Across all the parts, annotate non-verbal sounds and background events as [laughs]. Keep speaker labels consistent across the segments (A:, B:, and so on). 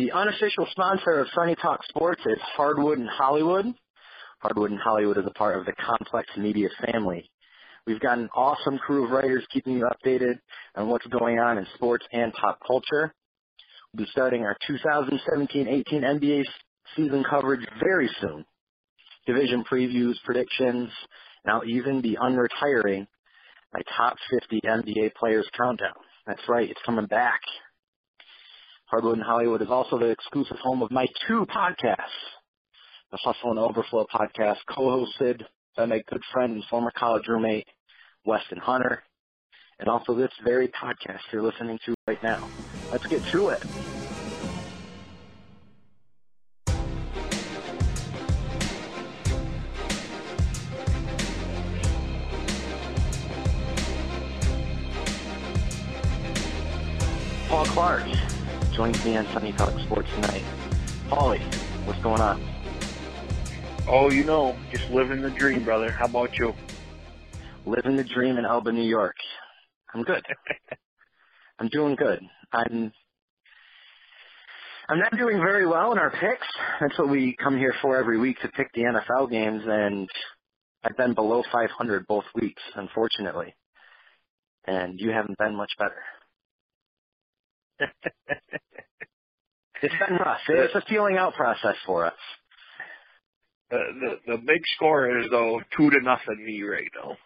A: The unofficial sponsor of Sonny Talk Sports is Hardwood and Hollywood. Hardwood and Hollywood is a part of the Complex Media family. We've got an awesome crew of writers keeping you updated on what's going on in sports and pop culture. We'll be starting our 2017-18 NBA season coverage very soon. Division previews, predictions, and I'll even be unretiring my top 50 NBA players countdown. That's right, it's coming back. Hardwood and Hollywood is also the exclusive home of my two podcasts. The Hustle and Overflow podcast, co-hosted by my good friend and former college roommate, Weston Hunter, and also this very podcast you're listening to right now. Let's get to it. Paul Clark joins me on Sonny Talk Sports tonight. Paulie, what's going on?
B: Oh, you know, just living the dream, brother. How about you?
A: Living the dream in Elba, New York. I'm good. [laughs] I'm doing good. I'm I'm not doing very well in our picks. That's what we come here for every week to pick the NFL games, and I've been below 500 both weeks, unfortunately. And you haven't been much better. [laughs] it's been rough. It's a feeling out process for us.
B: The, the the big score is though two to nothing me right now.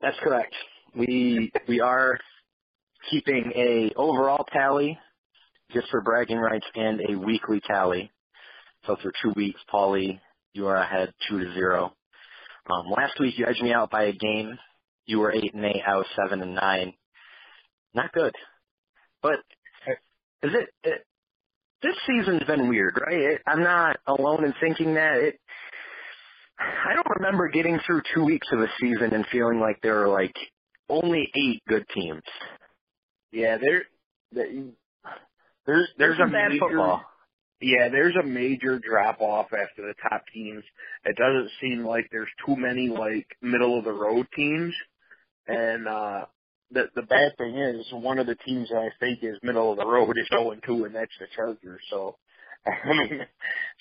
A: That's correct. We we are keeping a overall tally just for bragging rights and a weekly tally. So for two weeks, Paulie, you are ahead two to zero. Um, last week you edged me out by a game. You were eight and eight. I was seven and nine. Not good. But is it, it this season's been weird, right? It, I'm not alone in thinking that. It I don't remember getting through two weeks of a season and feeling like there were like only eight good teams.
B: Yeah, there, there's there's a
A: bad
B: major,
A: football.
B: Yeah, there's a major drop off after the top teams. It doesn't seem like there's too many like middle of the road teams, and uh the the bad thing is one of the teams that I think is middle of the road is 0 and 2, and that's the Chargers. So, [laughs] I mean,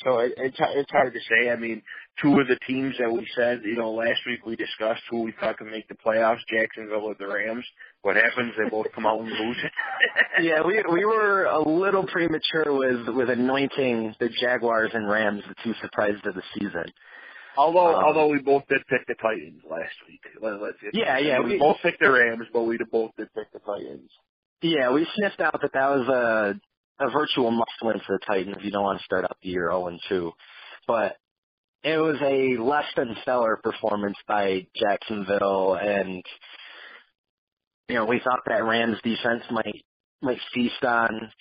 B: so it, it's it's hard to say. I mean, two of the teams that we said, you know, last week we discussed who we thought could make the playoffs, Jacksonville or the Rams. What happens? They both come out and lose. [laughs]
A: yeah, we we were a little premature with with anointing the Jaguars and Rams the two surprises of the season.
B: Although,
A: Um,
B: although we both did pick the Titans last week. Let, let's
A: Yeah, yeah,
B: We,
A: we-
B: both picked the Rams, but we both did pick the Titans.
A: Yeah, we sniffed out that that was a a virtual must win for the Titans. If you don't want to start out the year 0 and 2, but it was a less than stellar performance by Jacksonville, and you know we thought that Rams defense might might feast on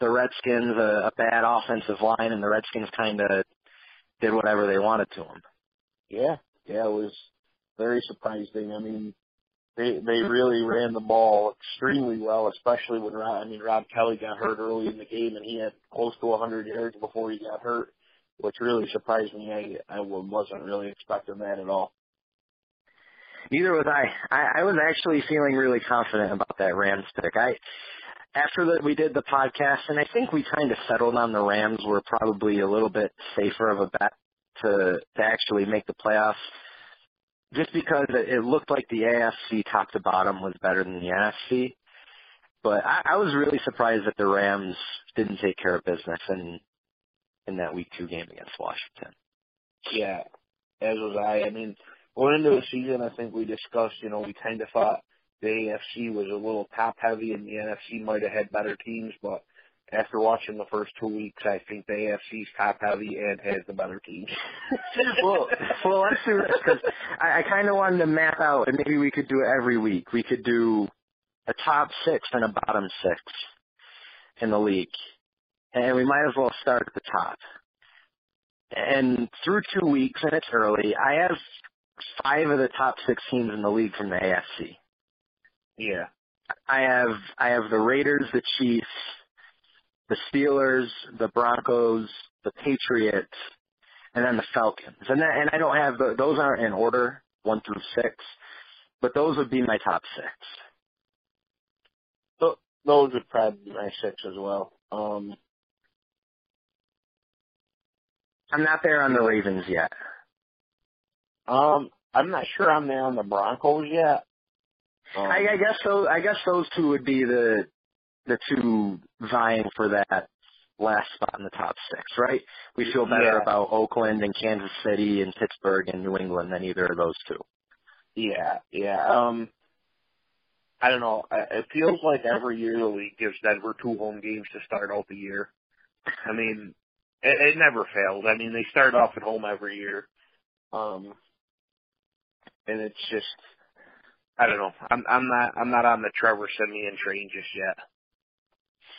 A: the Redskins, a, a bad offensive line, and the Redskins kind of did whatever they wanted to them.
B: Yeah, yeah, it was very surprising. I mean, they they really ran the ball extremely well, especially when Rob, I mean Rob Kelley got hurt early in the game, and he had close to 100 yards before he got hurt, which really surprised me. I I wasn't really expecting that at all.
A: Neither was I. I, I was actually feeling really confident about that Rams pick. I after that we did the podcast, and I think we kind of settled on the Rams were probably a little bit safer of a bet to to actually make the playoffs, just because it, looked like the AFC top to bottom was better than the NFC. But I, I was really surprised that the Rams didn't take care of business in in that Week Two game against Washington.
B: Yeah, as was I. I mean, going into the season, I think we discussed, you know, we kind of thought the AFC was a little top heavy and the NFC might have had better teams, but after watching the first two weeks, I think the AFC's top heavy and has the better teams. [laughs]
A: well, well, let's do this because I, I kind of wanted to map out, and maybe we could do it every week. We could do a top six and a bottom six in the league. And we might as well start at the top. And through two weeks, and it's early, I have five of the top six teams in the league from the AFC.
B: Yeah.
A: I have I have the Raiders, the Chiefs, the Steelers, the Broncos, the Patriots, and then the Falcons. And that, and I don't have the, those aren't in order one through six, but those would be my top six.
B: So those would probably be my six as well. Um,
A: I'm not there on the Ravens yet.
B: um, I'm not sure I'm there on the Broncos yet. Um,
A: I, I guess so. I guess those two would be the the two vying for that last spot in the top six, right? We feel better
B: Yeah.
A: about Oakland and Kansas City and Pittsburgh and New England than either of those two.
B: Yeah, yeah. Um, I don't know. It feels like every year the league gives Denver two home games to start out the year. I mean, it, it never fails. I mean, they start off at home every year. Um, and it's just, I don't know. I'm, I'm not, I'm not on the Trevor Siemian train just yet.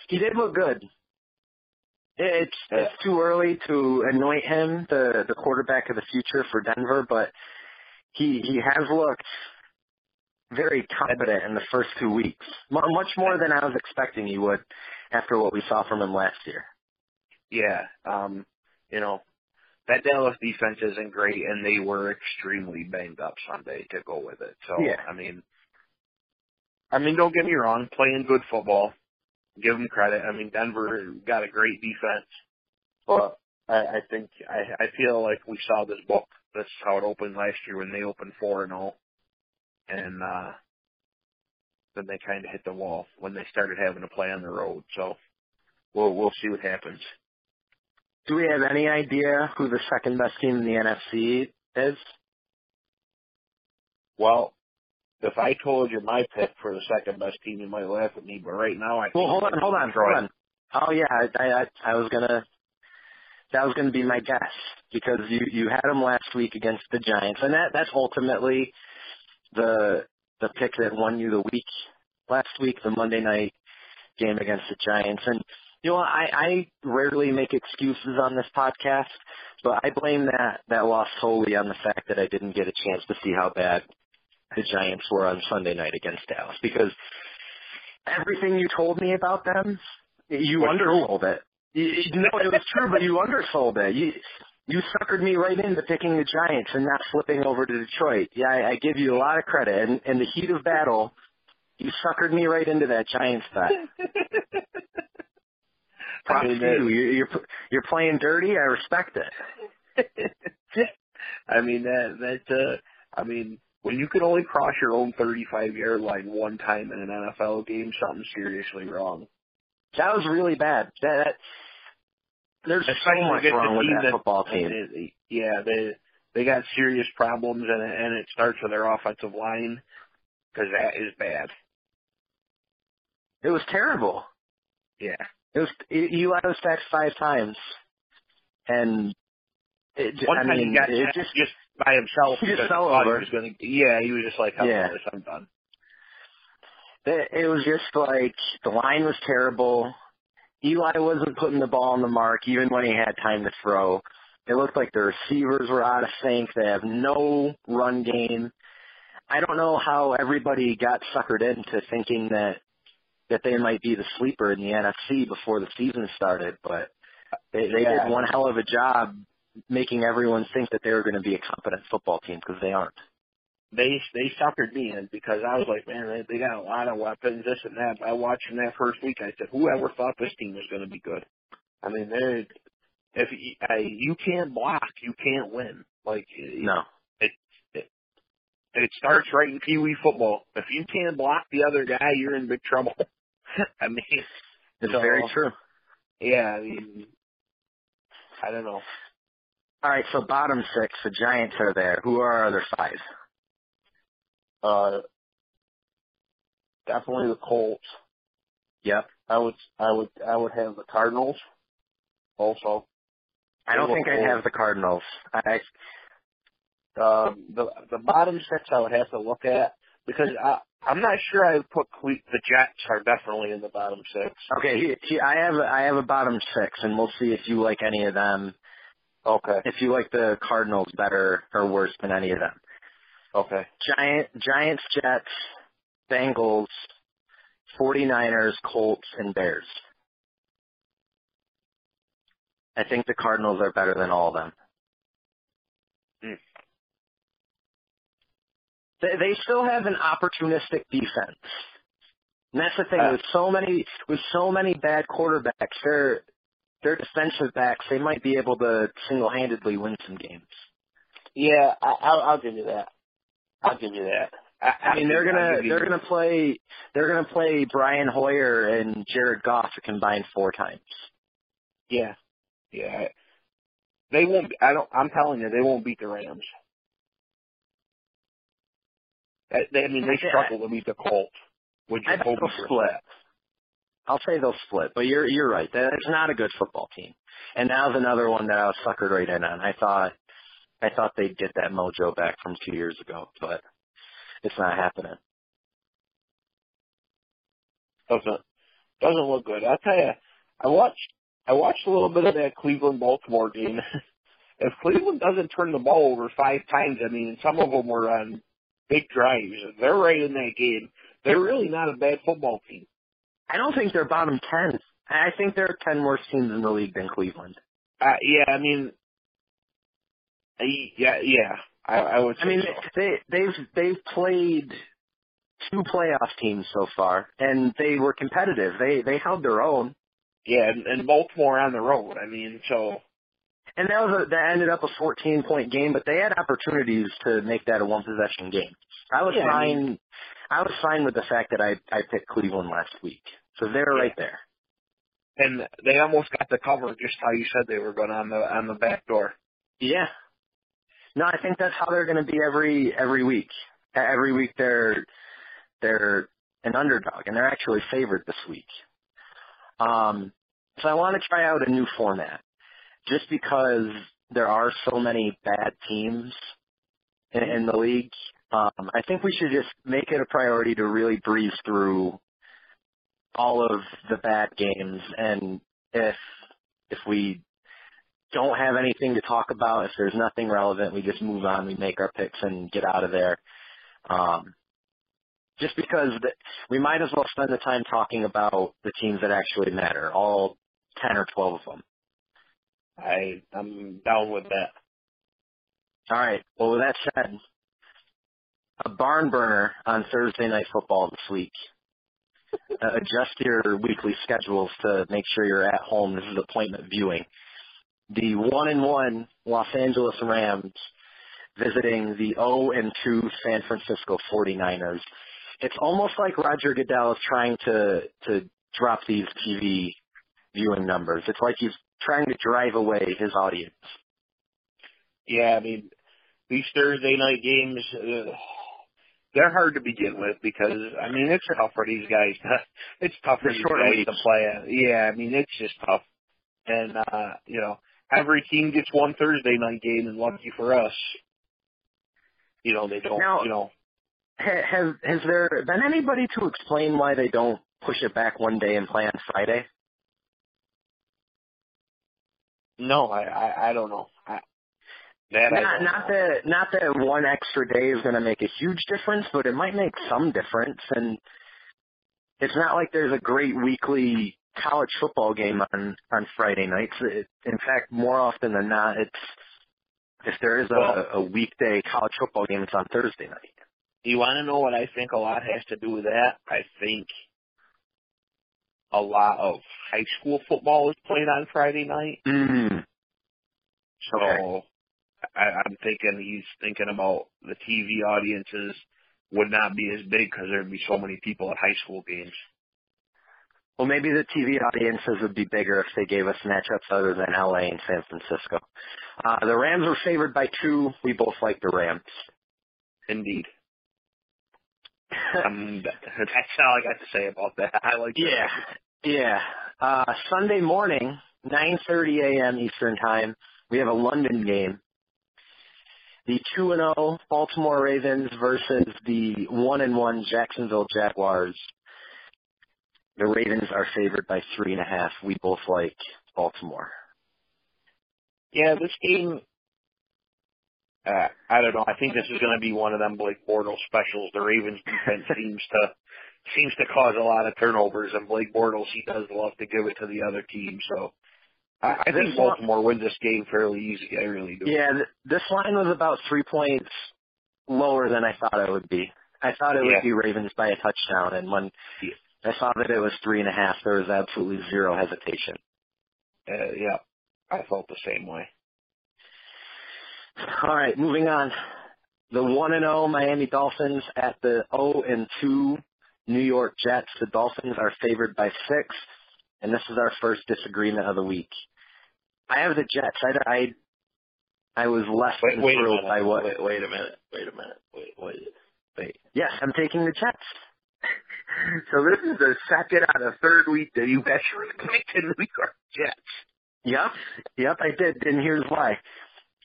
A: He did look good. It's it's too early to anoint him the the quarterback of the future for Denver, but he he has looked very competent in the first two weeks, Mu much more than I was expecting he would after what we saw from him last year.
B: Yeah. Um, you know, that Dallas defense isn't great and they were extremely banged up Sunday to go with it. So,
A: Yeah.
B: I mean, I mean, don't get me wrong, playing good football. Give them credit. I mean, Denver got a great defense. But I, I think, I, I feel like we saw this book. That's how it opened last year when they opened 4 and 0. And, uh, then they kind of hit the wall when they started having to play on the road. So, we'll, we'll see what happens.
A: Do we have any idea who the second best team in the NFC is?
B: Well, if I told you my pick for the second best team, you might laugh at me. But right now, I
A: Well, hold on, hold on,
B: Detroit.
A: hold on. Oh yeah, I, I I was gonna. That was gonna be my guess because you you had them last week against the Giants, and that that's ultimately the the pick that won you the week last week, the Monday night game against the Giants. And you know, I I rarely make excuses on this podcast, but I blame that that loss solely on the fact that I didn't get a chance to see how bad the Giants were on Sunday night against Dallas because everything you told me about them, you
B: Was
A: undersold it. You, you know, it was true, but you undersold it. You you suckered me right into picking the Giants and not flipping over to Detroit. Yeah, I, I give you a lot of credit. And in the heat of battle, you suckered me right into that Giants bet. [laughs] Props
B: I mean,
A: you. You're, you're you're playing dirty. I respect it. [laughs] [laughs]
B: I mean that that uh I mean when you can only cross your own 35 yard line one time in an NFL game, something's seriously wrong.
A: That was really bad. That, that there's so much wrong with that
B: that-
A: football team.
B: it- yeah, they they got serious problems, and and it starts with their offensive line because that is bad.
A: It was terrible.
B: Yeah,
A: It was Eli was sacked five times, and it,
B: one
A: I
B: time
A: mean,
B: he got
A: it just
B: just by himself. [laughs]
A: He just fell
B: he
A: over.
B: was gonna, yeah, he was just like, I'm
A: Yeah.
B: this, I'm done.
A: it, it was just like the line was terrible. Eli wasn't putting the ball on the mark even when he had time to throw. It looked like the receivers were out of sync. They have no run game. I don't know how everybody got suckered into thinking that that they might be the sleeper in the NFC before the season started, but they, they
B: Yeah.
A: did one hell of a job making everyone think that they were going to be a competent football team because they aren't.
B: they they suckered me in because I was like, man, they, they got a lot of weapons, this and that. By watching that first week, I said, whoever thought this team was going to be good? I mean, they if you, I, you can't block, you can't win. Like
A: No.
B: it, it it starts right in Pee Wee football. If you can't block the other guy, you're in big trouble. [laughs] [laughs] I mean,
A: It's
B: So-
A: very true.
B: yeah, I mean, I don't know.
A: All right, so bottom six, the Giants are there. Who are our other five?
B: Uh, definitely the Colts.
A: Yep.
B: I would I would I would have the Cardinals. Also,
A: I don't think I'd have the Cardinals. I
B: um, the the bottom six I would have to look at because I I'm not sure I would put Cle- the Jets are definitely in the bottom six.
A: Okay, he, he, I have I have a bottom six, and we'll see if you like any of them.
B: Okay.
A: If you like the Cardinals better or worse than any of them.
B: Okay.
A: Giant Giants, Jets, Bengals, 49ers, Colts, and Bears. I think the Cardinals are better than all of them. They, they still have an opportunistic defense. And that's the thing
B: Uh,
A: with so many with so many bad quarterbacks, their their defensive backs, they might be able to single handedly win some games.
B: Yeah, I, I'll, I'll give you that. I'll give you that. I,
A: I mean, they're gonna they're gonna play they're gonna play Brian Hoyer and Jared Goff combined four times.
B: Yeah, yeah. They won't. I don't. I'm telling you, they won't beat the Rams. They, I mean, they
A: Yeah.
B: struggle to beat the Colts.
A: I think
B: Jacoby
A: they'll split. I'll say they'll split, but you're you're right. It's not a good football team. And now's another one that I was suckered right in on. I thought I thought they'd get that mojo back from two years ago, but it's not happening.
B: Doesn't doesn't look good. I'll tell you. I watched. I watched a little bit of that Cleveland Baltimore game. [laughs] if Cleveland doesn't turn the ball over five times, I mean, some of them were on big drives. They're right in that game. They're really not a bad football team.
A: I don't think they're bottom ten. I think there are ten worse teams in the league than Cleveland.
B: Uh, yeah, I mean, I- yeah, yeah. I, I would. Say
A: I mean,
B: so.
A: they they've they've played two playoff teams so far, and they were competitive. They they held their own,
B: yeah, and, and Baltimore on the road. I mean, so
A: and that was a, that ended up a 14 point game. But they had opportunities to make that a one possession game. I was
B: Yeah, I
A: fine. I was fine with the fact that I I picked Cleveland last week, so they're
B: Yeah.
A: right there.
B: and they almost got the cover just how you said they were going on the on the back door.
A: Yeah. No, I think that's how they're going to be every every week. Every week they're they're an underdog, and they're actually favored this week. Um, so I want to try out a new format, just because there are so many bad teams in, in the league. Um, I think we should just make it a priority to really breeze through all of the bad games, and if if we don't have anything to talk about, if there's nothing relevant, we just move on, we make our picks and get out of there. Um, just because th- we might as well spend the time talking about the teams that actually matter, all 10 or 12 of them.
B: I I'm down with that.
A: All right. Well, with that said, a barn burner on Thursday night football this week. Uh, adjust your weekly schedules to make sure you're at home. This is appointment viewing. The one and one Los Angeles Rams visiting the 0 and 2 San Francisco 49ers. It's almost like Roger Goodell is trying to to drop these TV viewing numbers. It's like he's trying to drive away his audience.
B: Yeah, I mean, these Thursday night games, uh, they're hard to begin with because I mean it's tough for these guys. To, [laughs] it's tough for these guys
A: weeks.
B: to play. Yeah, I mean it's just tough, and uh, you know every team gets one Thursday night game, and lucky for us, you know they don't.
A: Now-
B: you know,
A: Has has there been anybody to explain why they don't push it back one day and play on Friday?
B: No, I I, I don't know. I, that I
A: Not not that not that one extra day is going to make a huge difference, but it might make some difference. And it's not like there's a great weekly college football game on on Friday nights. It, in fact, more often than not, it's if there is
B: Well-
A: a, a weekday college football game, it's on Thursday night.
B: You want to know what I think a lot has to do with that? I think a lot of high school football is played on Friday night.
A: Mm.
B: So
A: Okay.
B: I, I'm thinking he's thinking about the TV audiences would not be as big because there'd be so many people at high school games.
A: Well, maybe the TV audiences would be bigger if they gave us matchups other than LA and San Francisco. Uh, the Rams were favored by two. We both like the Rams.
B: Indeed. [laughs] Um, that's all I got to say about that. I like that.
A: Yeah, yeah. Uh, Sunday morning, 9:30 a.m. Eastern time, we have a London game. the 2 and 0 Baltimore Ravens versus the 1 and 1 Jacksonville Jaguars. The Ravens are favored by three and a half. We both like Baltimore.
B: Yeah, this game. Uh, I don't know. I think this is going to be one of them Blake Bortles specials. The Ravens defense [laughs] seems to seems to cause a lot of turnovers, and Blake Bortles he does love to give it to the other team. So I, I think Baltimore wins this game fairly easy. I really do.
A: Yeah, th- this line was about three points lower than I thought it would be. I thought it
B: Yeah.
A: would be Ravens by a touchdown, and when I saw that it was three and a half, there was absolutely zero hesitation.
B: Uh, yeah, I felt the same way.
A: All right, moving on. The one and zero Miami Dolphins at the zero and two New York Jets. The Dolphins are favored by six, and this is our first disagreement of the week. I have the Jets. I I, I was less
B: Wait,
A: than
B: wait
A: thrilled by what.
B: Wait, wait a minute. Wait a minute. Wait, wait, wait.
A: Yes, I'm taking the Jets. [laughs]
B: So this is the second out of third week that you actually picked the New York Jets.
A: Yep, yep, I did, and here's why.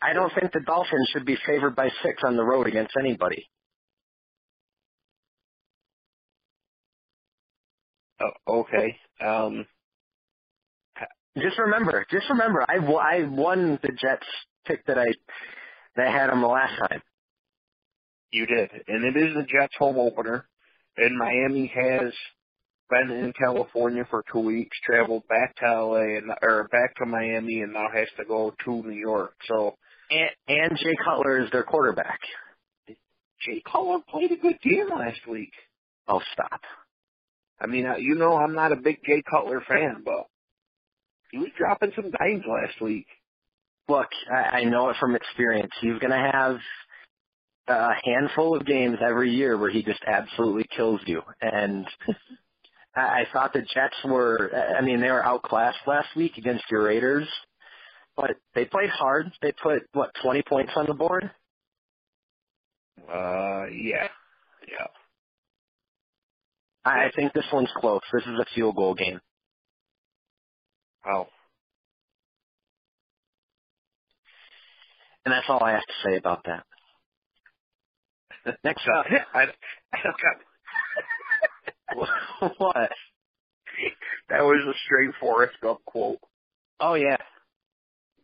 A: I don't think the Dolphins should be favored by six on the road against anybody.
B: Oh, okay. Um,
A: Just remember, just remember, I, w- I won the Jets pick that I that I had them the last time.
B: you did, and it is the Jets' home opener, and Miami has been in California for two weeks, traveled back to LA and or back to Miami, and now has to go to New York. So
A: And, and Jay Cutler is their quarterback.
B: Jay Cutler played a good game last week.
A: Oh, stop.
B: I mean, uh, you know, I'm not a big Jay Cutler fan, but he was dropping some dimes last week.
A: Look, I, I know it from experience. He's going to have a handful of games every year where he just absolutely kills you. And [laughs] I, I thought the Jets were, I mean, they were outclassed last week against your Raiders, but they played hard. They put, what, 20 points on the board?
B: Uh, yeah, yeah.
A: I think this one's close. This is a field goal game.
B: Wow.
A: And that's all I have to say about that. [laughs] Next up. [laughs]
B: I, I got, [laughs]
A: what?
B: that was a straight Forrest Gump quote.
A: Oh, yeah.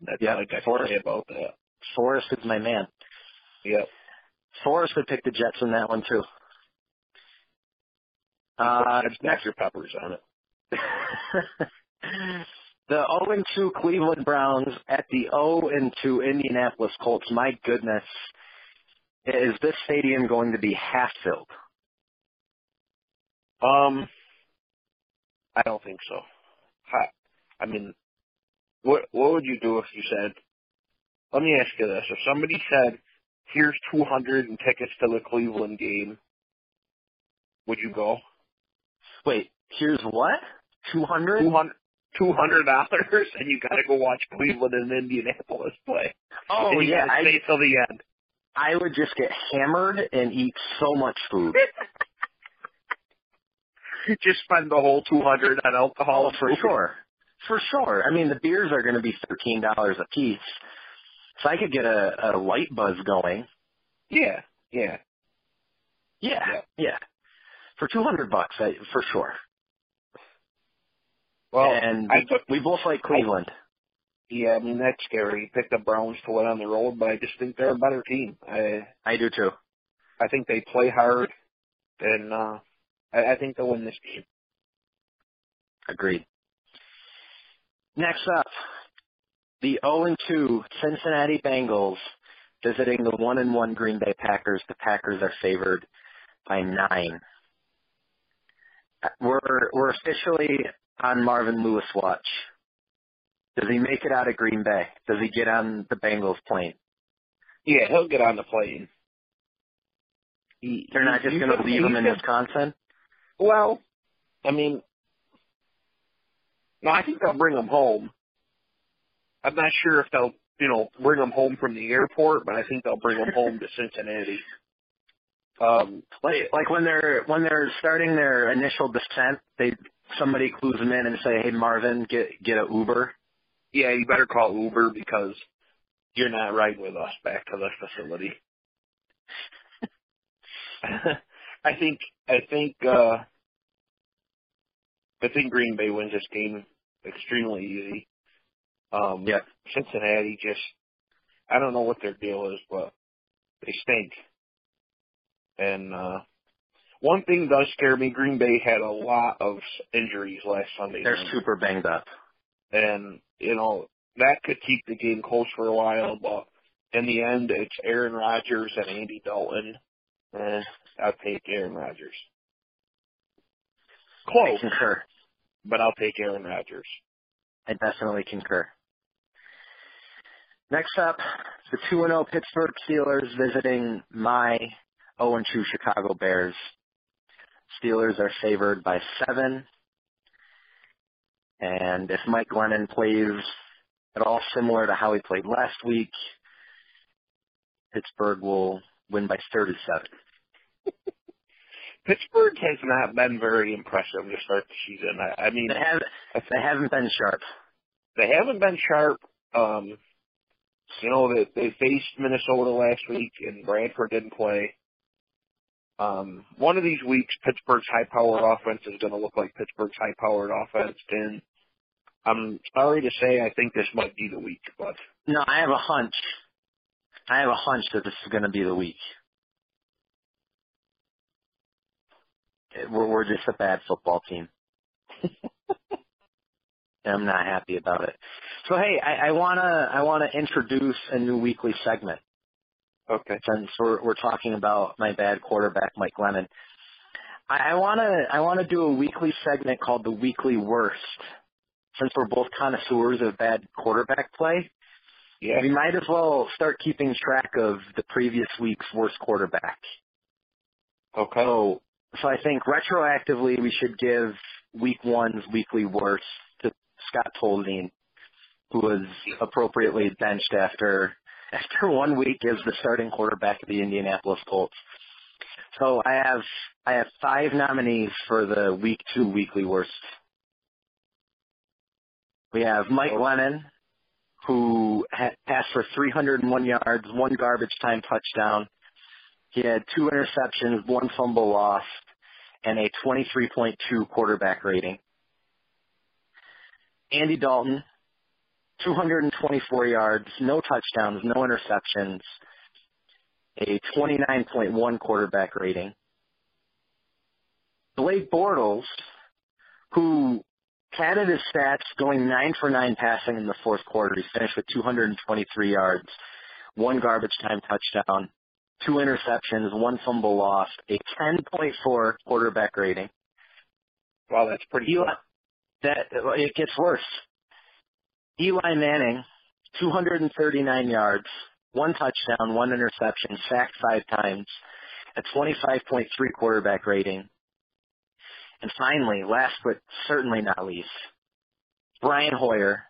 B: That's
A: Yeah,
B: all I got to say about that.
A: Forrest is my man.
B: Yep.
A: Forrest would pick the Jets in that one, too. Uh, next
B: Dr. Peppers on it. [laughs]
A: the 0-2 Cleveland Browns at the 0-2 Indianapolis Colts. My goodness. Is this stadium going to be half filled?
B: Um, I don't think so. Hi. I mean, what what would you do if you said? Let me ask you this: If somebody said, "Here's 200 in tickets to the Cleveland game," would you go?
A: Wait, here's what? 200?
B: 200 200 dollars, and you got to go watch Cleveland and Indianapolis play.
A: Oh,
B: and you
A: yeah.
B: gotta
A: I,
B: stay till the end.
A: I would just get hammered and eat so much food. [laughs]
B: Just spend the whole 200 on alcohol.
A: Oh, for sure. For sure. I mean, the beers are going to be $13 a piece. So I could get a, a light buzz going.
B: Yeah, yeah.
A: Yeah,
B: Yeah.
A: yeah. For 200 bucks, I, for sure.
B: Well,
A: and
B: I
A: we,
B: took
A: we both like Cleveland.
B: Yeah, I mean that's scary. You picked the Browns to win on the road, but I just think they're a better team. I
A: I do too.
B: I think they play hard, and uh I, I think they'll win this game.
A: Agreed. Next up, the 0 2 Cincinnati Bengals visiting the 1 1 Green Bay Packers. The Packers are favored by nine. We're we're officially on Marvin Lewis watch. Does he make it out of Green Bay? Does he get on the Bengals plane?
B: Yeah, he'll get on the plane. He,
A: They're not just going to leave him in Wisconsin.
B: Well, I mean, no, I think they'll bring them home. I'm not sure if they'll, you know, bring them home from the airport, but I think they'll bring them home to [laughs] Cincinnati. Um,
A: Like like when they're when they're starting their initial descent, they somebody clues them in and say, "Hey Marvin, get get a Uber."
B: yeah, you better call Uber because you're not riding with us back to the facility. [laughs] [laughs] I think I think uh I think Green Bay wins this game extremely easy. Um
A: Yep.
B: Cincinnati just I don't know what their deal is, but they stink. And uh one thing does scare me, Green Bay had a lot of injuries last Sunday.
A: They're
B: night.
A: super banged up.
B: and you know that could keep the game close for a while. But in the end, it's Aaron Rodgers and Andy Dalton. Eh, I'll take Aaron Rodgers.
A: I
B: Close,
A: concur.
B: but I'll take Aaron Rodgers.
A: I definitely concur. Next up, the 2-0 Pittsburgh Steelers visiting my 0-2 Chicago Bears. Steelers are favored by seven. And if Mike Glennon plays at all similar to how he played last week, Pittsburgh will win by 37. [laughs]
B: Pittsburgh has not been very impressive to start the season. I, I mean,
A: They haven't, they haven't been sharp.
B: they haven't been sharp. Um, you know, they, they faced Minnesota last week and Bradford didn't play. Um, one of these weeks, Pittsburgh's high-powered offense is going to look like Pittsburgh's high-powered offense, and I'm sorry to say I think this might be the week, but
A: No, I have a hunch. I have a hunch that this is going to be the week. We're, we're just a bad football team. [laughs] I'm not happy about it. So hey, I, I wanna I wanna introduce a new weekly segment
B: okay.
A: since we're we're talking about my bad quarterback Mike Glennon. I, I wanna I wanna do a weekly segment called the Weekly Worst. Since we're both connoisseurs of bad quarterback play,
B: Yeah.
A: we might as well start keeping track of the previous week's worst quarterback.
B: Okay.
A: So, so I think retroactively we should give week one's weekly worst to Scott Tolzien, who was appropriately benched after after one week as the starting quarterback of the Indianapolis Colts. So I have I have five nominees for the week two weekly worst. We have Mike Glennon, who passed for 301 yards, one garbage time touchdown. He had two interceptions, one fumble lost, and a 23.2 quarterback rating. Andy Dalton, 224 yards, no touchdowns, no interceptions, a 29.1 quarterback rating. Blake Bortles, who padded his stats going nine for nine passing in the fourth quarter. He finished with 223 yards, one garbage time touchdown, two interceptions, one fumble lost, a 10.4 quarterback rating.
B: Wow, that's pretty
A: Eli,
B: good.
A: that it gets worse. Eli Manning, 239 yards, one touchdown, one interception, sacked five times, a 25.3 quarterback rating. And finally, last but certainly not least, Brian Hoyer,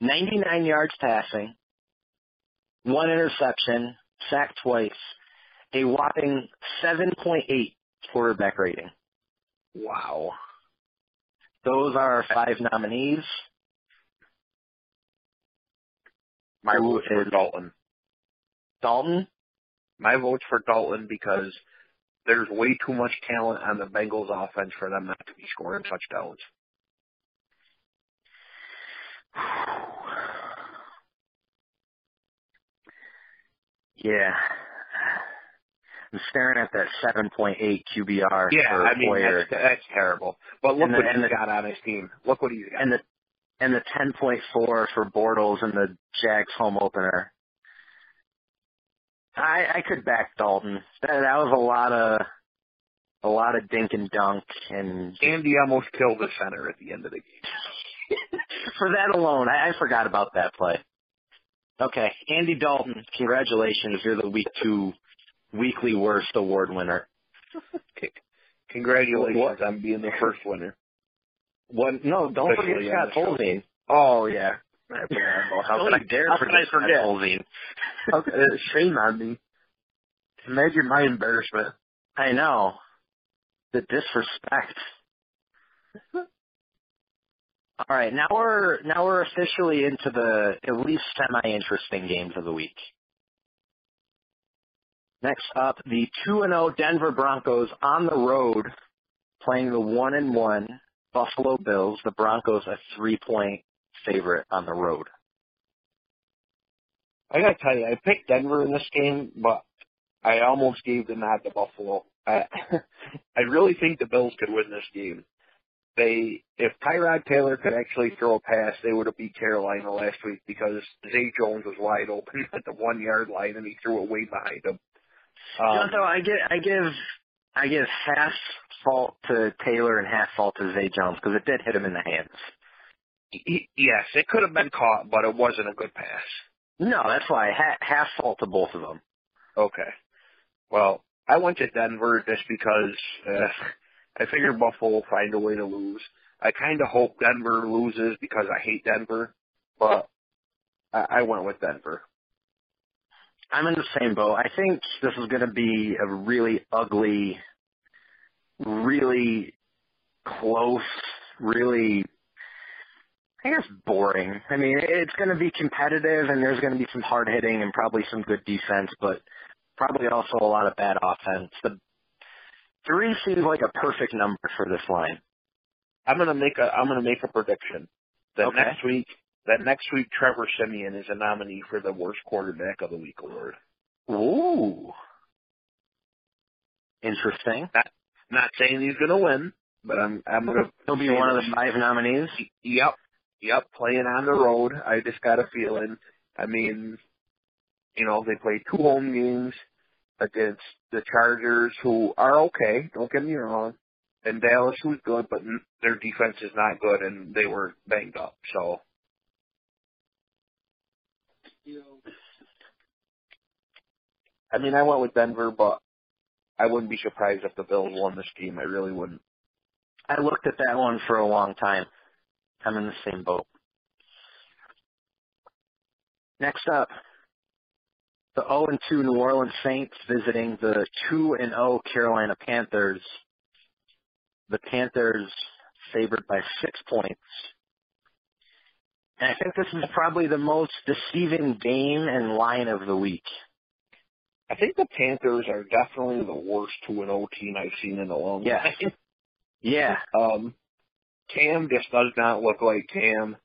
A: 99 yards passing, one interception, sacked twice, a whopping 7.8 quarterback rating.
B: Wow.
A: Those are our five nominees.
B: My
A: Who
B: vote's for Dalton.
A: Dalton,
B: My vote's for Dalton because there's way too much talent on the Bengals offense for them not to be scoring touchdowns. [sighs] [sighs] [sighs]
A: yeah. I'm staring at that 7.8 QBR
B: Yeah,
A: for
B: I mean that's, that's terrible. But look
A: And the-
B: what
A: and
B: he's
A: the-
B: got on his team. Look what he's got.
A: and the and the 10.4 for Bortles in the Jags home opener. I I could back Dalton. That that was a lot of a lot of dink and dunk and
B: Andy almost killed the center at the end of the game. [laughs]
A: for that alone, I, I forgot about that play. Okay, Andy Dalton, congratulations, you're the week two weekly worst award winner.
B: Congratulations
A: What?
B: on being the first winner.
A: What? No, don't
B: Especially
A: forget
B: on
A: Scott
B: the show.
A: Tolzien.
B: Oh yeah. I How
A: Don't
B: could I
A: you dare
B: how
A: forget
B: forget?
A: Scott Tolzien.
B: Okay, shame on me. Imagine my embarrassment.
A: I know. The disrespect. [laughs] All right, now we're now we're officially into the at least semi-interesting games of the week. Next up, the two and zero Denver Broncos on the road playing the one and one Buffalo Bills. The Broncos a three point favorite on the road.
B: I gotta tell you, I picked Denver in this game, but I almost gave the nod to Buffalo. I [laughs] I really think the Bills could win this game. They, if Tyrod Taylor could actually throw a pass, they would have beat Carolina last week because Zay Jones was wide open [laughs] at the one yard line and he threw it way behind him.
A: Um, you know, I give I give I give half fault to Taylor and half fault to Zay Jones because it did hit him in the hands.
B: He, yes, it could have been caught, but it wasn't a good pass.
A: No, that's why half, half fault to both of them.
B: Okay. Well, I went to Denver just because uh, I figured Buffalo will find a way to lose. I kind of hope Denver loses because I hate Denver, but I, I went with Denver.
A: I'm in the same boat. I think this is going to be a really ugly, really close, really, I guess, boring. I mean, it's going to be competitive and there's going to be some hard hitting and probably some good defense, but probably also a lot of bad offense. The three seems like a perfect number for this line.
B: I'm gonna make a I'm gonna make a prediction that
A: okay.
B: next week that next week Trevor Siemian is a nominee for the worst quarterback of the week award.
A: Ooh. Interesting.
B: Not not saying he's gonna win, but I'm I'm gonna [laughs]
A: He'll be one of the five nominees?
B: Yep. Yep, playing on the road. I just got a feeling. I mean, you know, they played two home games against the Chargers, who are okay. Don't get me wrong, and Dallas, who's good, but their defense is not good, and they were banged up. So, I mean, I went with Denver, but I wouldn't be surprised if the Bills won this game. I really wouldn't.
A: I looked at that one for a long time. I'm in the same boat. Next up, the 0 and 2 New Orleans Saints visiting the 2 and 0 Carolina Panthers. The Panthers favored by six points. And I think this is probably the most deceiving game and line of the week.
B: I think the Panthers are definitely the worst 2 and 0 team I've seen in a long
A: yeah.
B: time.
A: Yeah. [laughs]
B: Um, Cam just does not look like Cam.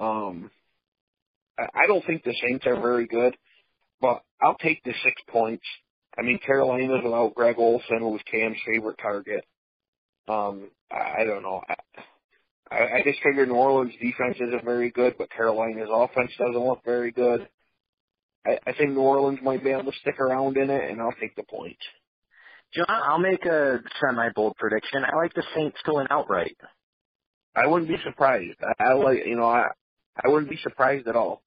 B: Um, I don't think the Saints are very good. But I'll take the six points. I mean, Carolina's without Greg Olsen, who was Cam's favorite target. Um, I, I don't know. I, I just figure New Orleans' defense isn't very good, but Carolina's offense doesn't look very good. I, I think New Orleans might be able to stick around in it, and I'll take the point.
A: John, I'll make a semi-bold prediction. I like the Saints going outright.
B: I wouldn't be surprised. I, I like, you know, I I wouldn't be surprised at all.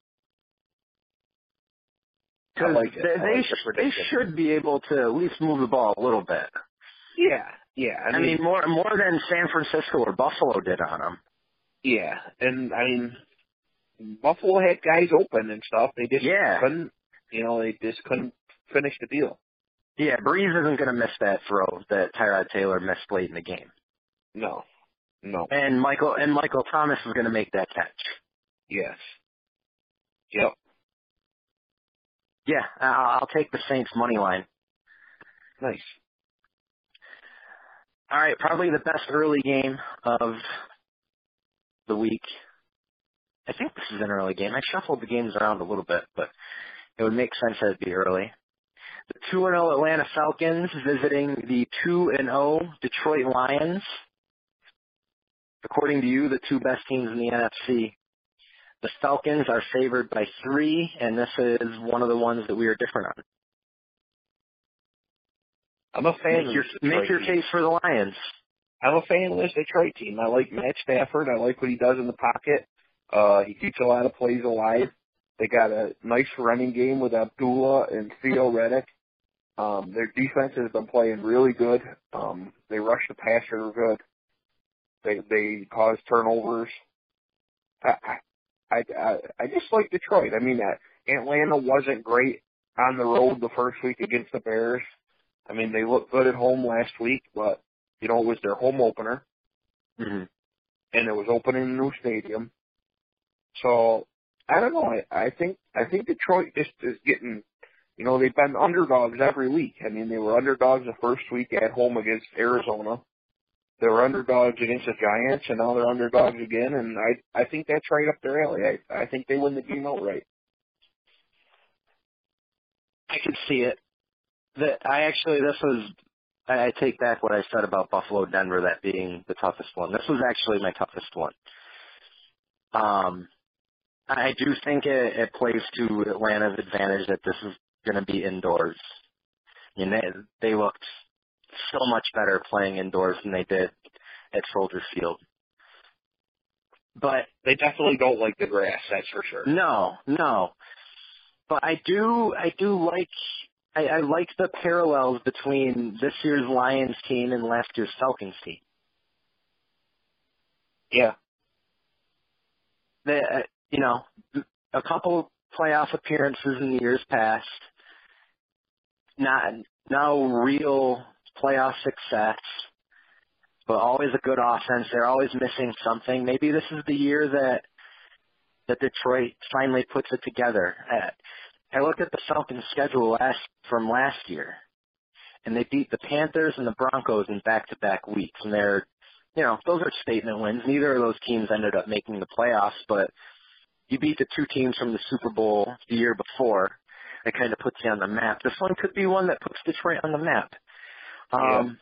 A: Because
B: like
A: they, they,
B: like
A: they should be able to at least move the ball a little bit.
B: Yeah, yeah.
A: I,
B: I
A: mean,
B: mean,
A: more more than San Francisco or Buffalo did on them.
B: Yeah, and I mean, Buffalo had guys open and stuff. They just
A: yeah.
B: couldn't, you know, they just couldn't finish the deal.
A: Yeah, Brees isn't going to miss that throw that Tyrod Taylor missed late in the game.
B: No, no.
A: And Michael and Michael Thomas is going to make that catch.
B: Yes. Yep.
A: Yeah, I'll take the Saints money line.
B: Nice.
A: All right, probably the best early game of the week. I think this is an early game. I shuffled the games around a little bit, but it would make sense that it'd be early. The 2 0 Atlanta Falcons visiting the 2 0 Detroit Lions. According to you, the two best teams in the NFC. The Falcons are favored by three, and this is one of the ones that we are different on.
B: I'm a fan
A: make your, make your case for the Lions.
B: I'm a fan of this Detroit team. I like Matt Stafford. I like what he does in the pocket. Uh, he keeps a lot of plays alive. They got a nice running game with Abdullah and Theo [laughs] Riddick. Um, their defense has been playing really good. Um, they rush the passer good. They they cause turnovers. I, I I I just like Detroit. I mean, uh, Atlanta wasn't great on the road the first week against the Bears. I mean, they looked good at home last week, but you know it was their home opener.
A: Mm-hmm.
B: and it was opening a new stadium. So I don't know. I, I think I think Detroit just is getting. You know, they've been underdogs every week. I mean, they were underdogs the first week at home against Arizona. They were underdogs against the Giants, and now they're underdogs again. And I I think that's right up their alley. I I think they win the game outright.
A: I could see it. That I actually this was I, I take back what I said about Buffalo Denver that being the toughest one. This was actually my toughest one. Um, I do think it, it plays to Atlanta's advantage that this is going to be indoors. I mean, they they looked so much better playing indoors than they did at Soldier Field. But
B: they definitely don't like the grass, that's for sure.
A: No, no. But I do I do like I, I like the parallels between this year's Lions team and last year's Falcons team.
B: Yeah.
A: The, uh, you know, a couple playoff appearances in the years past. Not no real playoff success, but always a good offense. They're always missing something. Maybe this is the year that that Detroit finally puts it together. Uh, I look at the Falcons' schedule last from last year, and they beat the Panthers and the Broncos in back-to-back weeks, and they're, you know, those are statement wins. Neither of those teams ended up making the playoffs, but you beat the two teams from the Super Bowl the year before. It kind of puts you on the map. This one could be one that puts Detroit on the map. Um, yeah.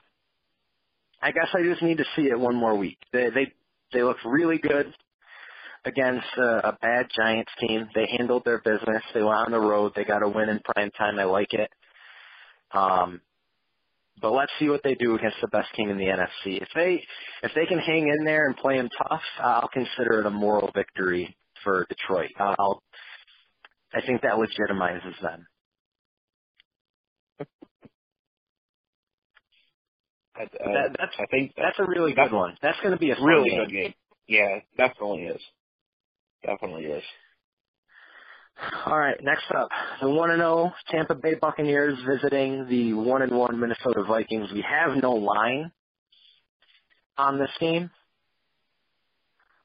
A: I guess I just need to see it one more week. They they they look really good against a, a bad Giants team. They handled their business. They went on the road. They got a win in prime time. I like it. Um, but let's see what they do against the best team in the NFC. If they if they can hang in there and play them tough, I'll consider it a moral victory for Detroit. I'll I think that legitimizes them.
B: I, uh, that, that's I think
A: that's a really good one. That's going to be a
B: really
A: game.
B: good game. Yeah, definitely is. Definitely is.
A: All right, next up, the one and zero Tampa Bay Buccaneers visiting the one and one Minnesota Vikings. We have no line on this game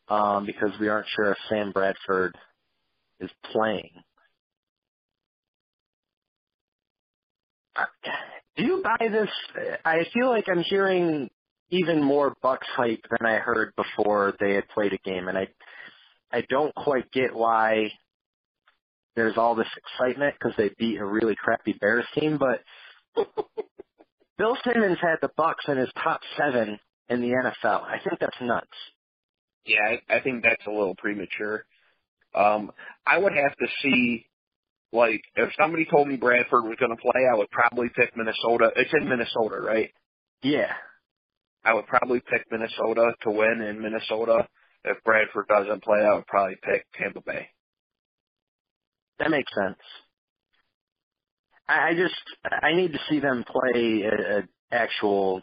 A: um, because we aren't sure if Sam Bradford is playing. Do you buy this? I feel like I'm hearing even more Bucks hype than I heard before they had played a game, and I I don't quite get why there's all this excitement because they beat a really crappy Bears team, but [laughs] Bill Simmons had the Bucks in his top seven in the NFL. I think that's nuts.
B: Yeah, I, I think that's a little premature. Um, I would have to see, like, if somebody told me Bradford was going to play, I would probably pick Minnesota. It's in Minnesota, right?
A: Yeah.
B: I would probably pick Minnesota to win in Minnesota. If Bradford doesn't play, I would probably pick Tampa Bay.
A: That makes sense. I just I need to see them play an actual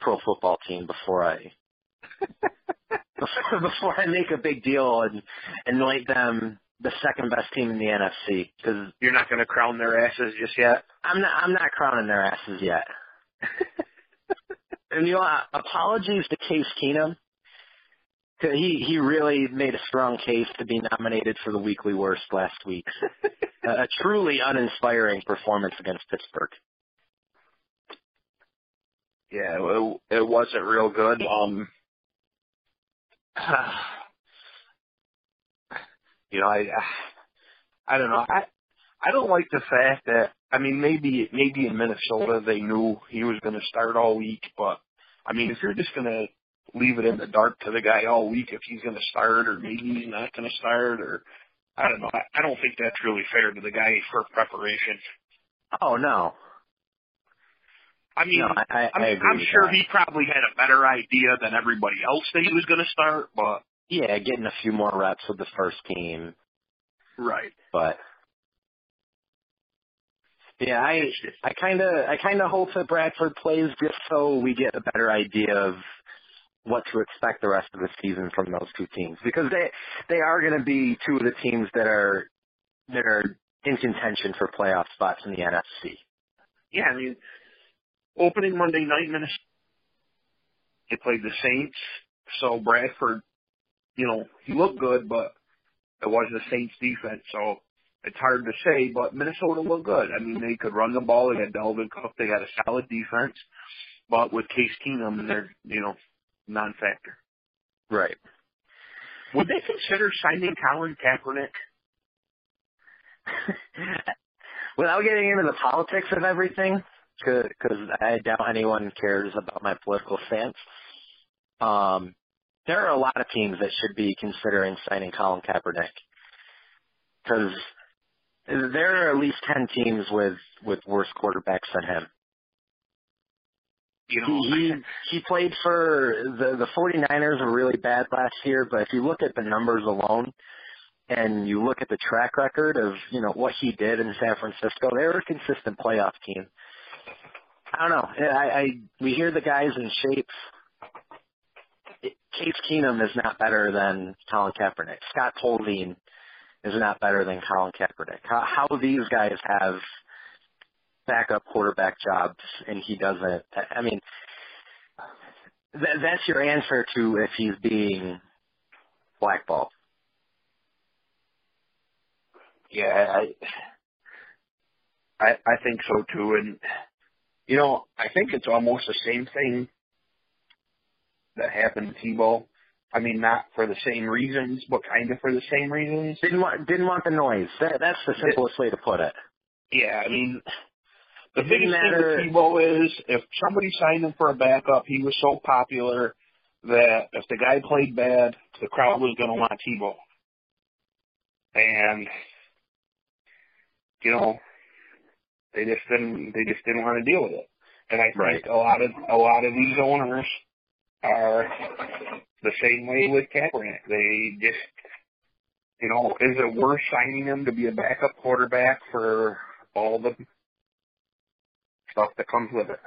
A: pro football team before I [laughs] before I make a big deal and and make them the second best team in the NFC. Because
B: you're not going to crown their asses just yet.
A: I'm not. I'm not crowning their asses yet. [laughs] and you know, apologies to Case Keenum. He he really made a strong case to be nominated for the weekly worst last week. [laughs] a truly uninspiring performance against Pittsburgh.
B: Yeah, it, it wasn't real good. Um, [sighs] [sighs] you know, I I don't know. I I don't like the fact that I mean maybe maybe in Minnesota they knew he was going to start all week, but I mean if you're just going to leave it in the dark to the guy all week if he's going to start or maybe he's not going to start or I don't know. I, I don't think that's really fair to the guy for preparation.
A: Oh no.
B: I mean,
A: no, I, I,
B: I'm,
A: I
B: I'm sure
A: that.
B: he probably had a better idea than everybody else that he was going to start, but
A: yeah, getting a few more reps with the first team.
B: Right.
A: But yeah, I I kind of I kind of hope that Bradford plays just so we get a better idea of what to expect the rest of the season from those two teams because they they are going to be two of the teams that are that are in contention for playoff spots in the NFC.
B: Yeah, I mean, opening Monday night, Minnesota they played the Saints, so Bradford you know, he looked good, but it was the Saints defense, so it's hard to say. But Minnesota looked good. I mean, they could run the ball. They had Dalvin Cook. They had a solid defense, but with Case Keenum, they're you know non-factor.
A: Right.
B: Would they consider signing Colin Kaepernick? [laughs]
A: Without getting into the politics of everything, because I doubt anyone cares about my political stance. Um, there are a lot of teams that should be considering signing Colin Kaepernick because there are at least ten teams with with worse quarterbacks than him.
B: You know,
A: he he played for the the 49ers were really bad last year, but if you look at the numbers alone and you look at the track record of, you know, what he did in San Francisco, they were a consistent playoff team. I don't know. I, I we hear the guys in shape. Case Keenum is not better than Colin Kaepernick. Scott Tolzien is not better than Colin Kaepernick. How, how these guys have backup quarterback jobs and he doesn't. I mean, th- that's your answer to if he's being blackballed.
B: Yeah, I, I I think so too, and you know, I think it's almost the same thing that happened to Tebow. I mean, not for the same reasons, but kind of for the same reasons.
A: Didn't want didn't want the noise. That, that's the simplest way to put it.
B: Yeah, I mean, the
A: It
B: biggest
A: didn't
B: thing with Tebow is if somebody signed him for a backup, he was so popular that if the guy played bad, the crowd was going to want Tebow. And you know, they just didn't they just didn't want to deal with it. And I think
A: Right.
B: a lot of a lot of these owners are the same way with Kaepernick. They just you know, is it worth signing him to be a backup quarterback for all the stuff that comes with it?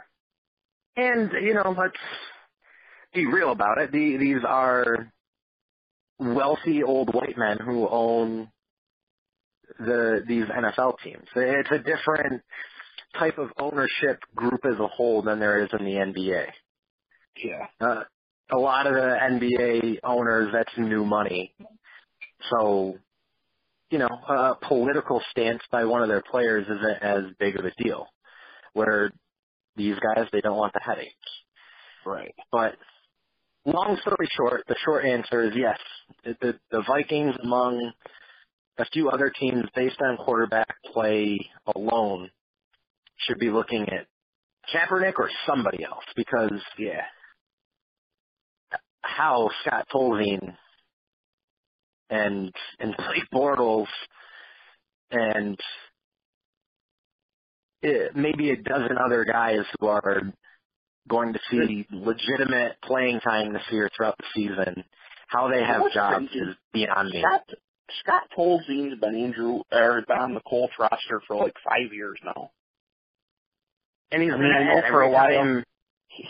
A: And you know, let's be real about it. The, these are wealthy old white men who own the these NFL teams. It's a different type of ownership group as a whole than there is in the NBA.
B: Yeah.
A: Uh, a lot of the NBA owners, that's new money. So, you know, a political stance by one of their players isn't as big of a deal. Where these guys, they don't want the headache.
B: Right.
A: But long story short, the short answer is yes. The, the, the Vikings, among a few other teams based on quarterback play alone, should be looking at Kaepernick or somebody else because
B: Yeah.
A: How Scott Tolzien and and Blake Bortles and it, maybe a dozen other guys who are going to see legitimate playing time this year throughout the season, how they have
B: What's
A: jobs
B: crazy?
A: is beyond me.
B: Scott Scott Tolzien's been Andrew or been on the Colts roster for like five years now.
A: And he's
B: I mean, I
A: been
B: know for a while-
A: time-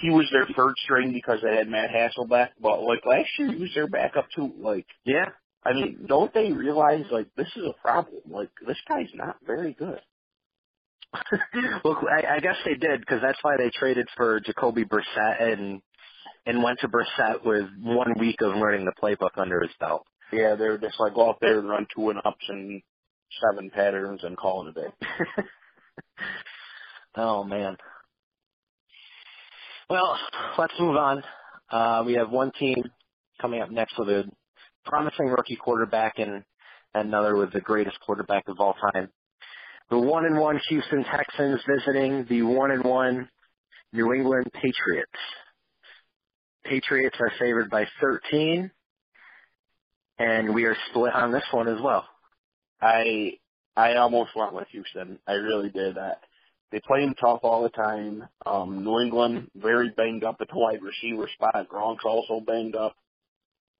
B: He was their third string because they had Matt Hasselbeck, but like last year he was their backup too. Like
A: Yeah,
B: I mean, don't they realize like this is a problem? Like this guy's not very good. [laughs]
A: Look, I, I guess they did because that's why they traded for Jacoby Brissett and and went to Brissett with one week of learning the playbook under his belt.
B: Yeah, they're just like go out there and run two and ups and seven patterns and call it a day. [laughs]
A: oh man. Well, let's move on. Uh, we have one team coming up next with a promising rookie quarterback and another with the greatest quarterback of all time. The one and one Houston Texans visiting the one and one New England Patriots. Patriots are favored by 13, and we are split on this one as well.
B: I I almost went with Houston. I really did. I, they play him tough all the time. Um, New England very banged up at the wide receiver spot. Gronk's also banged up.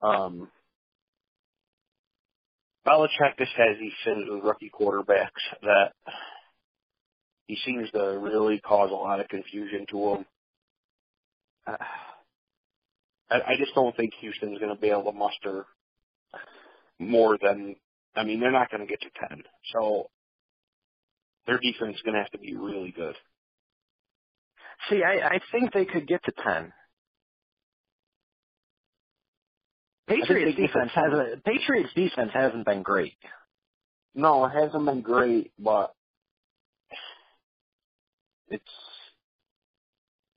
B: Um, Belichick just has these sins with rookie quarterbacks that he seems to really cause a lot of confusion to them. Uh, I, I just don't think Houston's going to be able to muster more than I mean, they're not going to get to 10. So their defense is going to have to be really good.
A: See, I, I think they could get to 10. Patriots defense hasn't Patriots defense hasn't been great.
B: No, it hasn't been great, but it's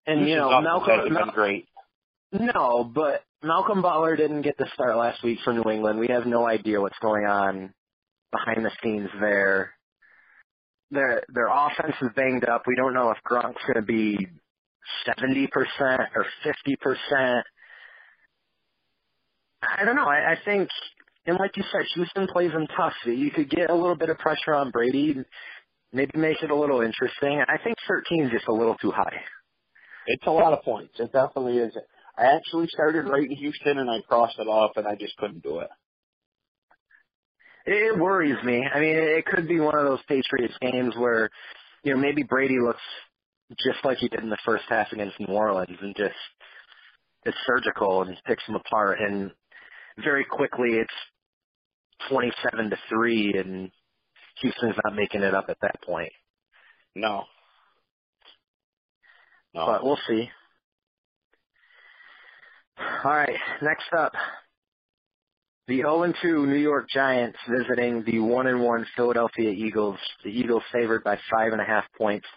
A: and you know
B: Malcolm Mal- been great.
A: No, but Malcolm Butler didn't get the start last week for New England. We have no idea what's going on behind the scenes there. Their their offense is banged up. We don't know if Gronk's going to be seventy percent or fifty percent. I don't know. I, I think, and like you said, Houston plays them tough. You could get a little bit of pressure on Brady, maybe make it a little interesting. I think 13 is just a little too high.
B: It's a lot of points. It definitely is. I actually started right in Houston and I crossed it off and I just couldn't do it.
A: It worries me. I mean, it could be one of those Patriots games where, you know, maybe Brady looks just like he did in the first half against New Orleans and just is surgical and picks them apart. And very quickly it's 27 to 3 and Houston's not making it up at that point.
B: No.
A: No. But we'll see. All right, next up. The 0-2 New York Giants visiting the 1-1 Philadelphia Eagles. The Eagles favored by five and a half points.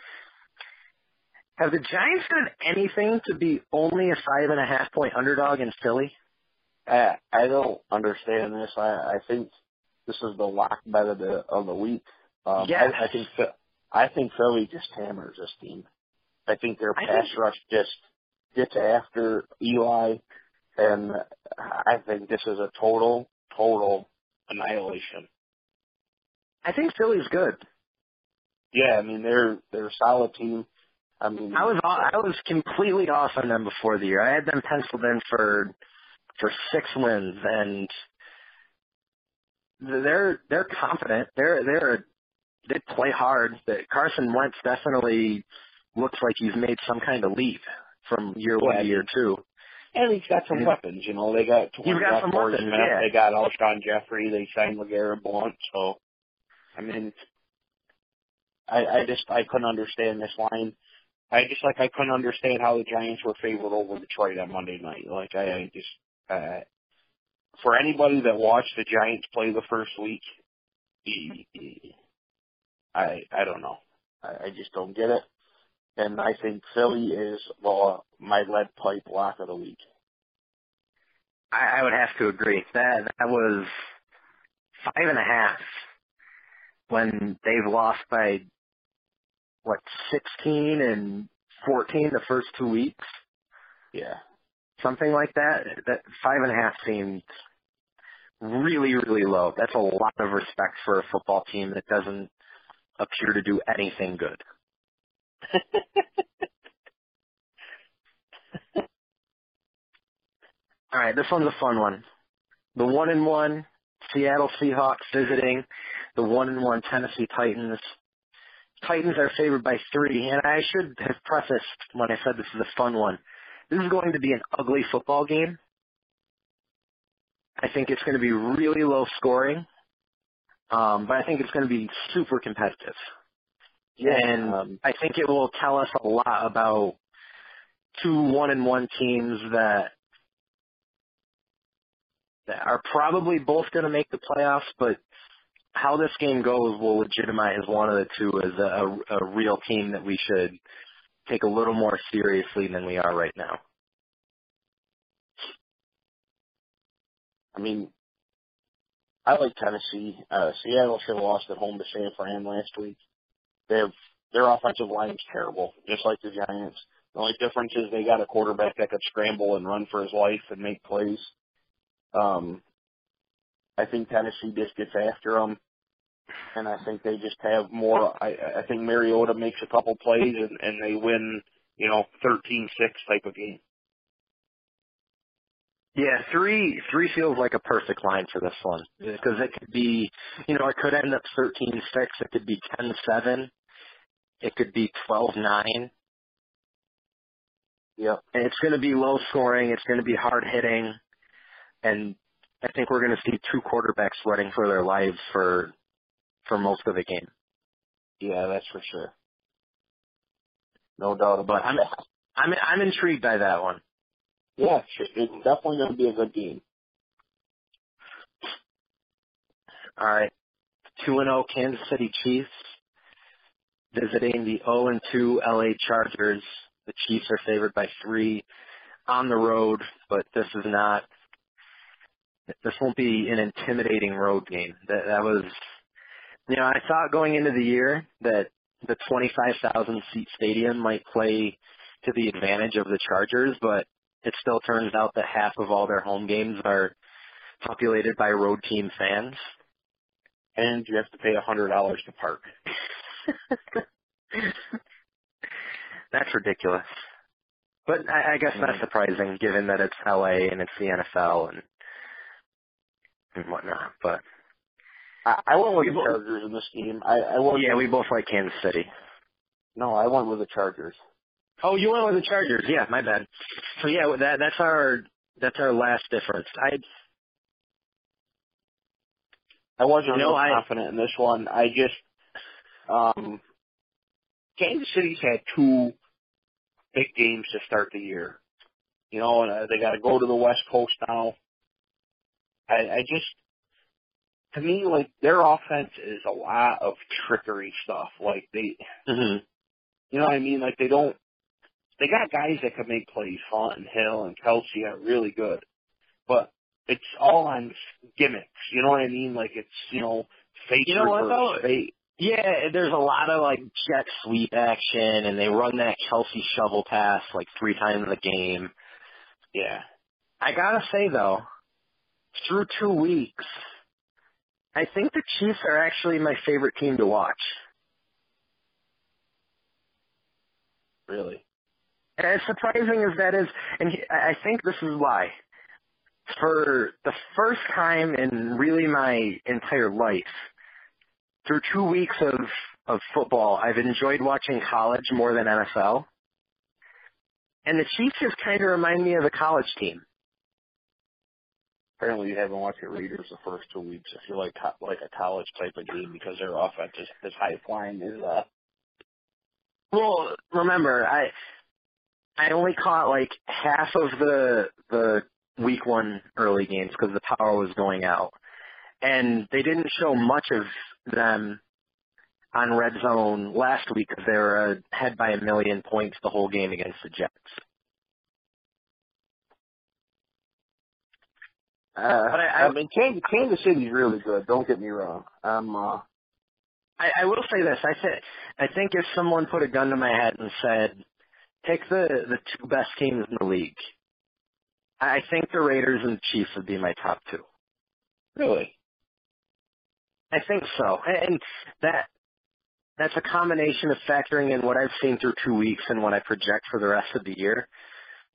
A: Have the Giants done anything to be only a five and a half point underdog in Philly?
B: I I don't understand this. I I think this is the lock bet of the of the week. Um,
A: yes.
B: I, I think I think Philly just hammers this team. I think their pass
A: think,
B: rush just gets after Eli, and I think this is a total total annihilation.
A: I think Philly's good.
B: Yeah, I mean they're they're a solid team. I mean,
A: I was I was completely off on them before the year. I had them penciled in for for six wins, and they're they're confident. They're they're they play hard. That Carson Wentz definitely looks like he's made some kind of leap from year one to year two.
B: And he's got some weapons, you know. They got
A: he's got weapons. Yeah.
B: They got Alshon Jeffery. They signed LeGarrette Blunt. So, I mean, I I just I couldn't understand this line. I just like I couldn't understand how the Giants were favored over Detroit on Monday night. Like I, I just uh, for anybody that watched the Giants play the first week, I I don't know. I, I just don't get it. And I think Philly is well my lead pipe lock of the week.
A: I, I would have to agree. That that was five and a half when they've lost by what sixteen and fourteen the first two weeks.
B: Yeah
A: something like that. That five and a half seemed really, really low. That's a lot of respect for a football team that doesn't appear to do anything good. [laughs] All right, this one's a fun one. The one and one Seattle Seahawks visiting the one and one Tennessee Titans. Titans are favored by three, and I should have prefaced when I said this is a fun one. This is going to be an ugly football game. I think it's going to be really low scoring, um, but I think it's going to be super competitive.
B: Yeah,
A: and
B: um,
A: I think it will tell us a lot about two one and one teams that that are probably both going to make the playoffs, but how this game goes will legitimize one of the two as a, a, a real team that we should take a little more seriously than we are right now.
B: I mean, I like Tennessee. Uh, Seattle should have lost at home to San Fran last week. They have their offensive line is terrible, just like the Giants. The only difference is they got a quarterback that could scramble and run for his life and make plays. Um, I think Tennessee just gets after them and I think they just have more. I, I think Mariota makes a couple plays and, and they win, you know, thirteen six type of game.
A: Yeah, three three feels like a perfect line for this one because it could be, you know, it could end up thirteen six. It could be ten seven. It could be twelve nine.
B: Yep.
A: And it's going to be low scoring. It's going to be hard hitting, and I think we're going to see two quarterbacks running for their lives for for most of the game.
B: Yeah, that's for sure. No doubt about
A: it. I'm. I'm I'm intrigued by that one.
B: Yeah, it's definitely going to be a good game.
A: All right. 2 and 0 Kansas City Chiefs visiting the 0 and 2 LA Chargers. The Chiefs are favored by 3 on the road, but this is not this won't be an intimidating road game. That that was you know, I thought going into the year that the 25,000 seat stadium might play to the advantage of the Chargers, but it still turns out that half of all their home games are populated by road team fans.
B: And you have to pay a hundred dollars to park.
A: That's ridiculous. But I, I guess not mm-hmm. surprising given that it's LA and it's the NFL and and whatnot. But
B: I, I went with the Chargers in this game. I, I went
A: yeah, we both like Kansas City.
B: No, I went with the Chargers.
A: Oh, you went with the Chargers. Yeah, my bad. So yeah, that that's our that's our last difference. I
B: I wasn't
A: You know,
B: real
A: I-
B: confident in this one. I just um Kansas City's had two big games to start the year. You know, and uh, they got to go to the West Coast now. I, I just, to me, like their offense is a lot of trickery stuff. Like they,
A: mhm.
B: you know what I mean? Like they don't, they got guys that can make plays. Font and Hill and Kelce are really good, but it's all on gimmicks. You know what I mean? Like it's you know fake
A: You know what,
B: reverse,
A: though?
B: fake.
A: Yeah, there's a lot of like jet sweep action, and they run that Kelce shovel pass like three times a game.
B: Yeah,
A: I gotta say though, through two weeks, I think the Chiefs are actually my favorite team to watch.
B: really.
A: As surprising as that is, and I think this is why. For the first time in really my entire life, through two weeks of, of football, I've enjoyed watching college more than NFL. And the Chiefs just kind of remind me of a college team.
B: Apparently, you haven't watched the Raiders the first two weeks. I feel like like a college type of game because their offense is as high flying as uh.
A: Well, remember, I I only caught like half of the the week one early games because the power was going out, and they didn't show much of them on red zone last week because they were uh, ahead by a million points the whole game against the Jets.
B: Uh,
A: But I- I-
B: I mean, Kansas, Kansas City's really good. Don't get me wrong. I'm uh,
A: I, I will say this: I think I think if someone put a gun to my head and said, "Pick the the two best teams in the league," I think the Raiders and the Chiefs would be my top two.
B: really.
A: I think so, and that that's a combination of factoring in what I've seen through two weeks and what I project for the rest of the year.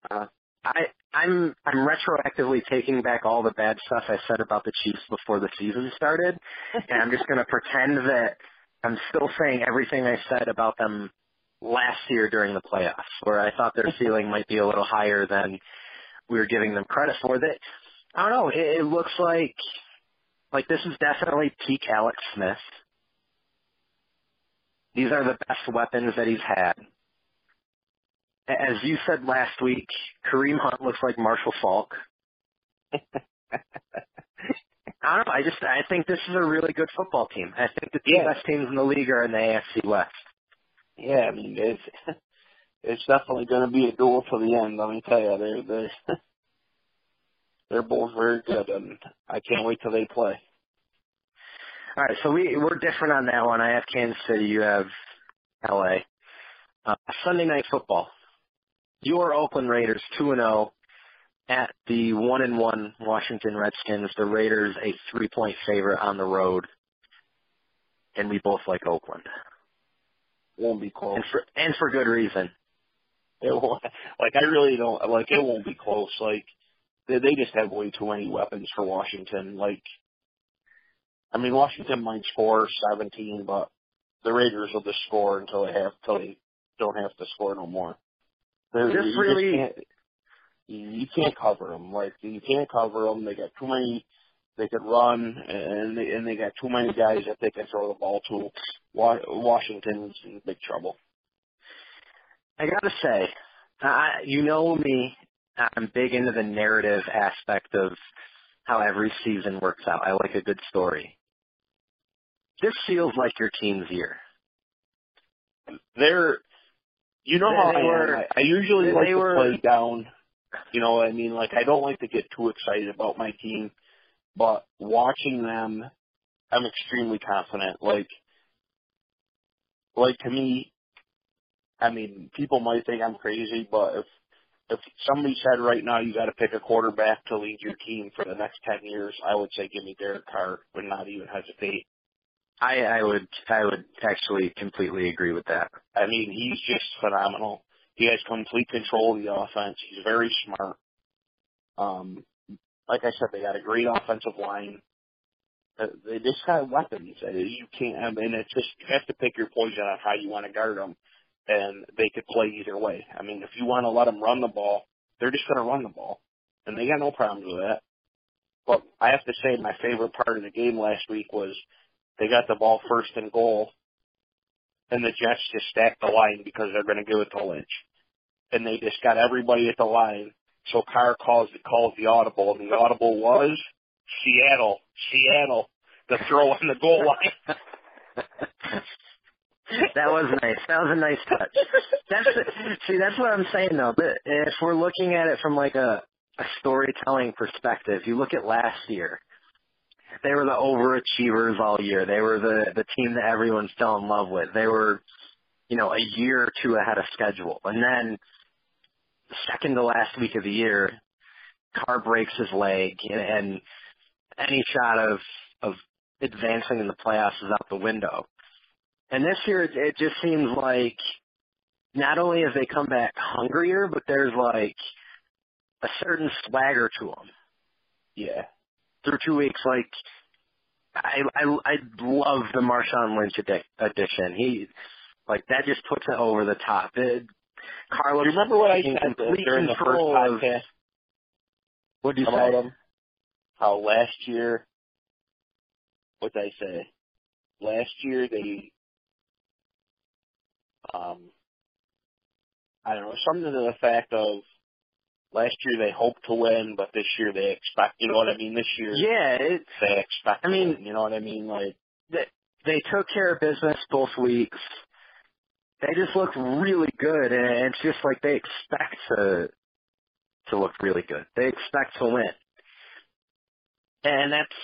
A: Uh, I I'm I'm retroactively taking back all the bad stuff I said about the Chiefs before the season started, and I'm just going to pretend that I'm still saying everything I said about them last year during the playoffs, where I thought their ceiling might be a little higher than we were giving them credit for. That I don't know. It, it looks like like this is definitely peak Alex Smith. These are the best weapons that he's had. As you said last week, Kareem Hunt looks like Marshall Faulk. [laughs] I don't know. I just I think this is a really good football team. I think that the two
B: Yeah.
A: best teams in the league are in the AFC West.
B: Yeah, I mean, it's [laughs] it's definitely going to be a duel to the end. Let me tell you, they're they're [laughs] they're both very good, and I can't wait till they play.
A: All right, so we we're different on that one. I have Kansas City. You have L.A. Uh, Sunday night football. Your Oakland Raiders two and zero at the one and one Washington Redskins. The Raiders a three point favorite on the road, and we both like Oakland,
B: Won't be close.
A: and for and for good reason.
B: It won't, like I really don't like. It won't be close. Like they they just have way too many weapons for Washington. Like, I mean, Washington might score 17, but the Raiders will just score until they have till they don't have to score no more. They're,
A: This
B: you
A: really-
B: can't, you can't cover them. Like you can't cover them. They got too many. They could run, and they, and they got too many guys that they can throw the ball to. Washington's in big trouble.
A: I gotta say, I, you know me. I'm big into the narrative aspect of how every season works out. I like a good story. this feels like your team's year.
B: They're, you know how
A: They
B: I
A: were-
B: I usually
A: they
B: like to
A: were-
B: play down. You know what I mean? Like I don't like to get too excited about my team, but watching them, I'm extremely confident. Like, like to me, I mean, people might think I'm crazy, but if if somebody said right now you got to pick a quarterback to lead your team for the next ten years, I would say give me Derek Carr, would not even hesitate.
A: I, I would I would actually completely agree with that.
B: I mean, he's just phenomenal. He has complete control of the offense. He's very smart. Um, like I said, they got a great offensive line. Uh, They just got weapons. You can't, I mean, it's just you have to pick your poison on how you want to guard them, and they could play either way. I mean, if you want to let them run the ball, they're just going to run the ball, and they got no problems with that. But I have to say, my favorite part of the game last week was they got the ball first and goal, and the Jets just stacked the line because they're going to give it to Lynch. And they just got everybody at the line. So Carr calls calls the audible, and the audible was Seattle, Seattle, the throw on the goal line. [laughs]
A: that was nice. That was a nice touch. That's see, that's what I'm saying though. But if we're looking at it from like a a storytelling perspective, you look at last year. They were the overachievers all year. They were the the team that everyone fell in love with. They were, you know, a year or two ahead of schedule. And then second to last week of the year, Carr breaks his leg, and, and any shot of of advancing in the playoffs is out the window. And this year, it, it just seems like not only have they come back hungrier, but there's like a certain swagger to them
B: Yeah,
A: through two weeks. Like I, I, I love the Marshawn Lynch addition. He, like that just puts it over the top. It, Carlos,
B: you remember what I said during the first
A: of-
B: podcast
A: what do you
B: about
A: say?
B: him? How last year, what did I say? Last year they, um, I don't know, something to the fact of last year they hoped to win, but this year they expect. You know what I mean? This year
A: Yeah, it,
B: they expect.
A: I mean-
B: win, you know what I mean? Like,
A: they they took care of business both weeks. They just looked really good, and it's just like they expect to to look really good. They expect to win, and that's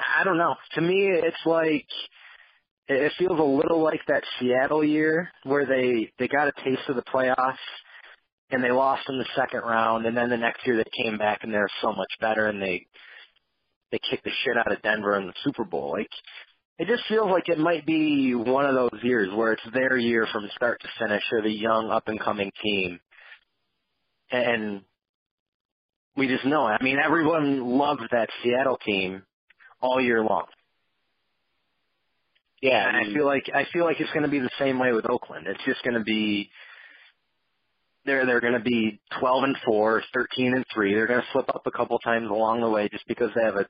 A: I don't know. To me, it's like it feels a little like that Seattle year where they they got a taste of the playoffs and they lost in the second round, and then the next year they came back and they're so much better, and they they kicked the shit out of Denver in the Super Bowl. Like it just feels like it might be one of those years where it's their year from start to finish. They're the young up and coming team, and we just know. it. I mean, everyone loved that Seattle team all year long.
B: Yeah,
A: And I feel like I feel like it's going to be the same way with Oakland. It's just going to be they're they're going to be 12 and 4, 13 and 3. They're going to slip up a couple times along the way just because they have a,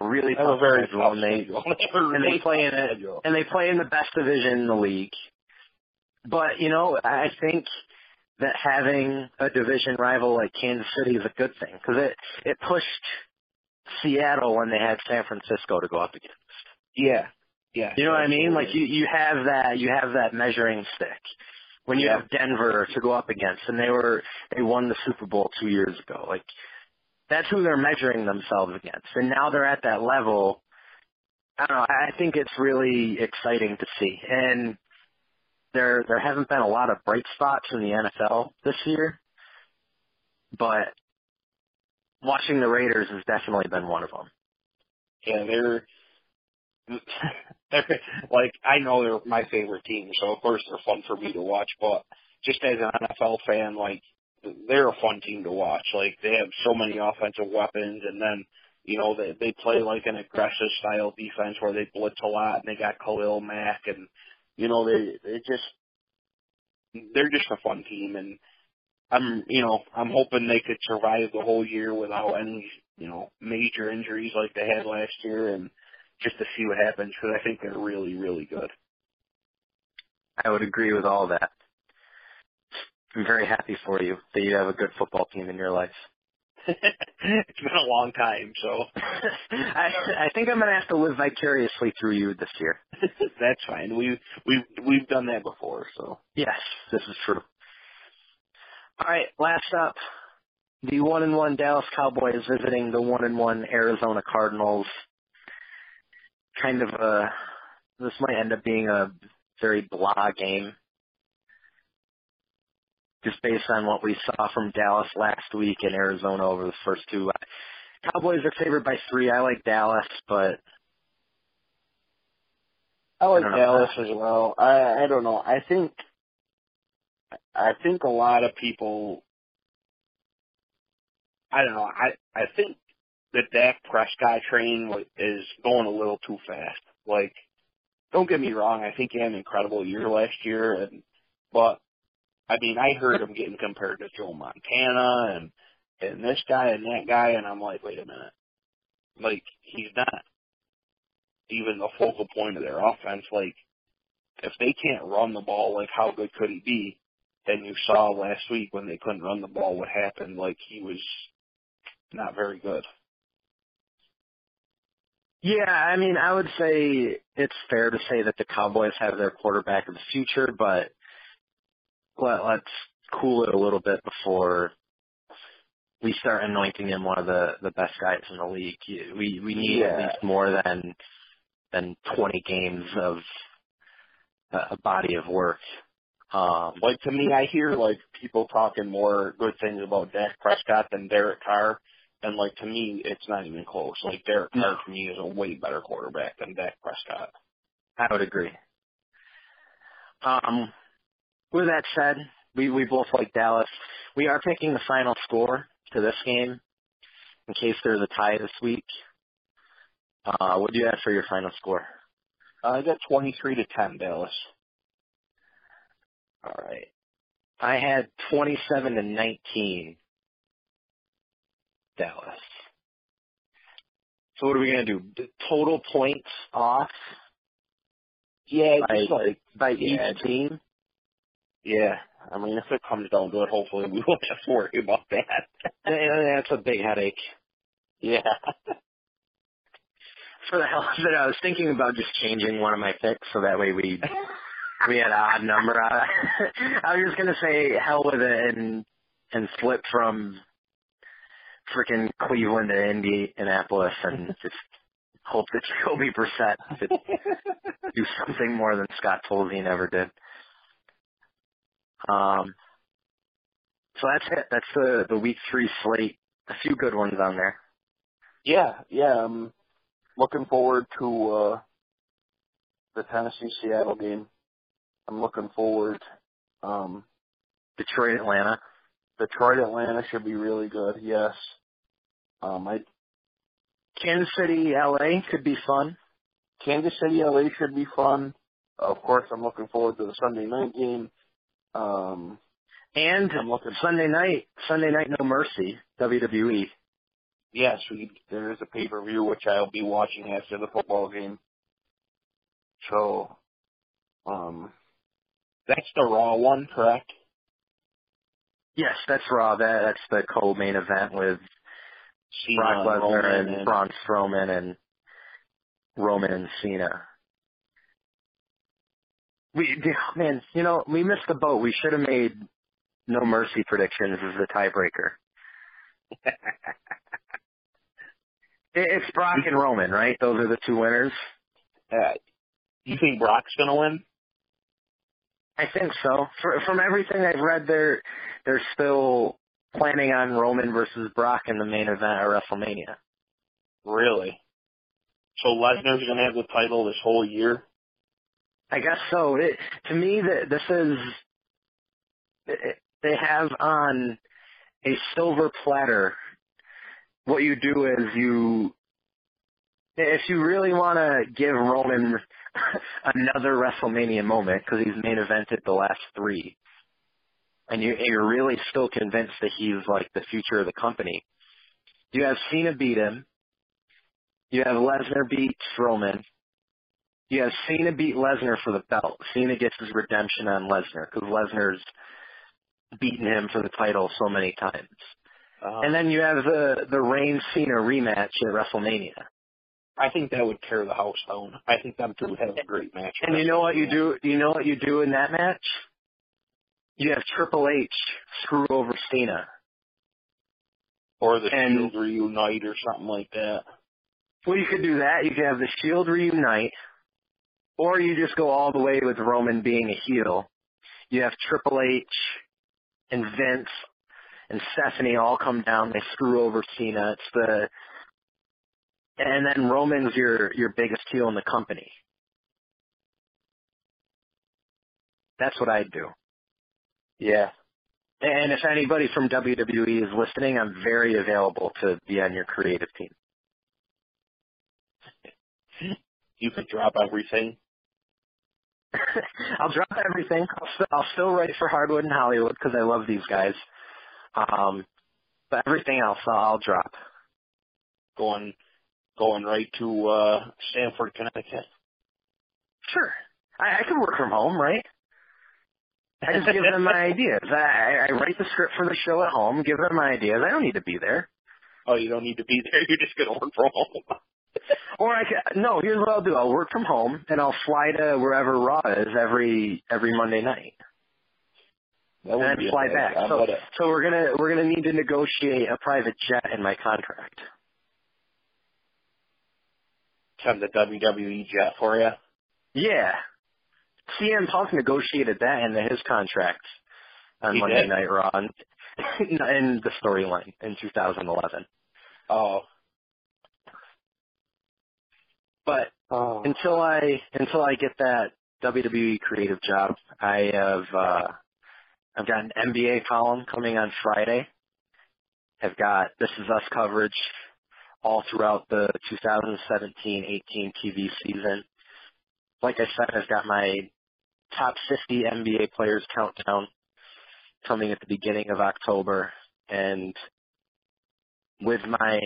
A: a really
B: a
A: tough
B: very
A: schedule
B: tough
A: and they
B: schedule. [laughs] A
A: and they play in it and they play in the best division in the league. But you know, I think that having a division rival like Kansas City is a good thing because it it pushed Seattle when they had San Francisco to go up against.
B: Yeah, yeah.
A: You know what I mean? Like you you have that you have that measuring stick when you
B: Yeah.
A: have Denver to go up against, and they were they won the Super Bowl two years ago. Like that's who they're measuring themselves against, and now they're at that level. I don't know. I think it's really exciting to see, and there there haven't been a lot of bright spots in the NFL this year, but watching the Raiders has definitely been one of them.
B: Yeah, they're like I know they're my favorite team, so of course they're fun for me to watch. But just as an NFL fan, like they're a fun team to watch. Like they have so many offensive weapons, and then you know they they play like an aggressive style defense where they blitz a lot, and they got Khalil Mack, and you know they they just they're just a fun team, and I'm you know I'm hoping they could survive the whole year without any you know major injuries like they had last year, and just to see what happens because I think they're really, really good.
A: I would agree with all that. I'm very happy for you that you have a good football team in your life. [laughs]
B: it's been a long time, so [laughs]
A: I I think I'm gonna have to live vicariously through you this year. [laughs]
B: that's fine. We we've we've done that before, so
A: Yes, this is true. All right, last up, the one and one Dallas Cowboys visiting the one and one Arizona Cardinals. Kind of a this might end up being a very blah game. Just based on what we saw from Dallas last week and Arizona over the first two. Uh, Cowboys are favored by three. I like Dallas, but
B: I like
A: I.
B: Dallas as well. I I don't know. I think I think a lot of people I don't know. I I think the Dak Prescott train is going a little too fast. Like, don't get me wrong. I think he had an incredible year last year, and but I mean, I heard him getting compared to Joe Montana and and this guy and that guy, and I'm like, wait a minute, like he's not even the focal point of their offense. Like, if they can't run the ball, like how good could he be? And you saw last week when they couldn't run the ball, what happened? Like he was not very good.
A: Yeah, I mean, I would say it's fair to say that the Cowboys have their quarterback of the future, but let, let's cool it a little bit before we start anointing him one of the the best guys in the league. We we need at least more than than 20 games of a a body of work. Um,
B: Like to me, I hear like people talking more good things about Dak Prescott than Derek Carr, and like to me, it's not even close. Like Derek Carr
A: No.
B: to me is a way better quarterback than Dak Prescott.
A: I would agree. Um, with that said, we, we both like Dallas. We are picking the final score to this game in case there's a tie this week. Uh, what do you have for your final score?
B: Uh, I got twenty three to ten Dallas.
A: All right. I had 27 to 19 Dallas. So what are we going to do? The Total points off
B: Yeah,
A: by,
B: just like
A: by
B: yeah.
A: each team?
B: yeah. I mean, if it comes down to it, hopefully [laughs] we won't have to worry about that. [laughs]
A: That's a big headache.
B: yeah. [laughs]
A: For the hell of it, I was thinking about just changing one of my picks so that way we we had an odd number. I, I was just gonna say hell with it and and flip from freaking Cleveland to Indianapolis and [laughs] just hope that Jacoby Brissett could [laughs] do something more than Scott Tolzien ever did. Um, so that's it. That's the the week three slate. A few good ones on there.
B: Yeah, yeah. I'm looking forward to uh the Tennessee Seattle game. I'm looking forward. Um
A: Detroit, Atlanta.
B: Detroit Atlanta should be really good, yes. Um I
A: Kansas City, LA could be fun.
B: Kansas City LA should be fun. Of course I'm looking forward to the Sunday night game. Um
A: And
B: I'm looking
A: Sunday night, Sunday night No Mercy. WWE.
B: yes, we there is a pay per view which I'll be watching after the football game. So um that's the raw one, correct?
A: Yes, that's Raw. That that's the co-main event with
B: Cena
A: Brock
B: and
A: Lesnar
B: Roman
A: and Braun Strowman and Roman and Cena. We man, you know, we missed the boat. We should have made No Mercy predictions as the tiebreaker. [laughs] It's Brock and Roman, right? Those are the two winners.
B: Uh, you think Brock's gonna win?
A: I think so. For, from everything I've read, they're they're still planning on Roman versus Brock in the main event at WrestleMania.
B: Really? So Lesnar's gonna have the title this whole year?
A: I guess so. It, to me, that this is it, they have on a silver platter. What you do is you, if you really want to give Roman [laughs] another WrestleMania moment because he's main evented the last three, and you, you're really still convinced that he's like the future of the company, you have Cena beat him. You have Lesnar beat Roman. You have Cena beat Lesnar for the belt. Cena gets his redemption on Lesnar because Lesnar's beaten him for the title so many times.
B: Uh,
A: and then you have the the Reigns Cena rematch at WrestleMania.
B: I think that would tear the house down. I think them two have a great match.
A: And you know what you do? You know what you do in that match? You have Triple H screw over Cena.
B: Or the
A: and-
B: Shield reunite or something like that.
A: Well, you could do that. You could have the Shield reunite, or you just go all the way with Roman being a heel. You have Triple H and Vince and Stephanie all come down. They screw over Cena. It's the and then Roman's your your biggest heel in the company. That's what I'd do.
B: Yeah.
A: And if anybody from WWE is listening, I'm very available to be on your creative team.
B: You could drop everything. [laughs]
A: I'll drop everything. I'll, st- I'll still write for Hardwood and Hollywood because I love these guys. Um, but everything else I'll, I'll drop.
B: Going going right to uh Stamford, Connecticut.
A: Sure, I, I can work from home, right? I just give them my ideas. I, I write the script for the show at home, give them my ideas. I don't need to be there.
B: Oh, you don't need to be there. [laughs] You're just gonna work from home.
A: Or I can, no, here's what I'll do. I'll work from home and I'll fly to wherever Raw is every every Monday night.
B: That
A: and
B: would
A: then fly back.
B: I
A: So,
B: it.
A: so we're gonna we're gonna need to negotiate a private jet in my contract.
B: Send the WWE jet for you.
A: Yeah. CM Punk negotiated that into his contract on
B: He
A: Monday
B: did?
A: Night Raw in in [laughs] the storyline in 2011.
B: Oh.
A: But
B: Oh.
A: until I until I get that WWE creative job, I have uh I've got an NBA column coming on Friday. I've got This Is Us coverage all throughout the 2017-18 TV season. Like I said, I've got my top 50 NBA players countdown coming at the beginning of October, and with my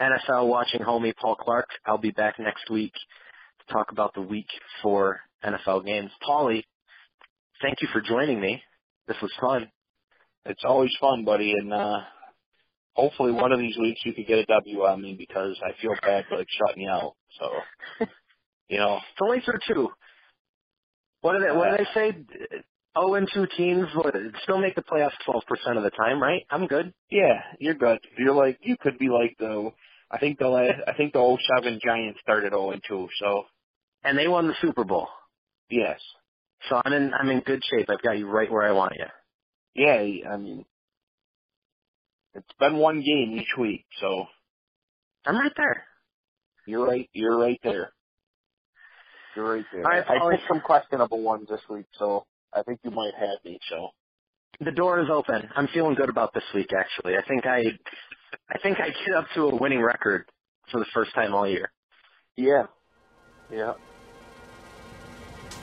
A: NFL watching homie Paul Clark. I'll be back next week to talk about the week for NFL games. Paulie, thank you for joining me. This was fun.
B: It's always fun, buddy, and uh hopefully one of these weeks you could get a W on me because I feel bad like shutting you out. So [laughs] you know,
A: It's only through two. What do they what do they say? Oh and two teams what, still make the playoffs twelve percent of the time, right? I'm good.
B: yeah, you're good. You're like you could be like the I think the last, I think the 07 Giants started 0 and 2, so
A: And they won the Super Bowl.
B: yes.
A: So I'm in I'm in good shape. I've got you right where I want you.
B: Yeah, I mean it's been one game each week, so
A: I'm right there.
B: you're right you're right there. You're right there.
A: All
B: I
A: Paulie.
B: picked some questionable ones this week, so I think you might have me, so
A: The door is open. I'm feeling good about this week actually. I think I I think I get up to a winning record for the first time all year.
B: Yeah. Yeah.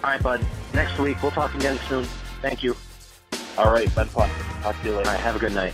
A: All right, bud. Next week we'll talk again soon. Thank you.
B: All right, fun. Talk to you later.
A: right, have a good night.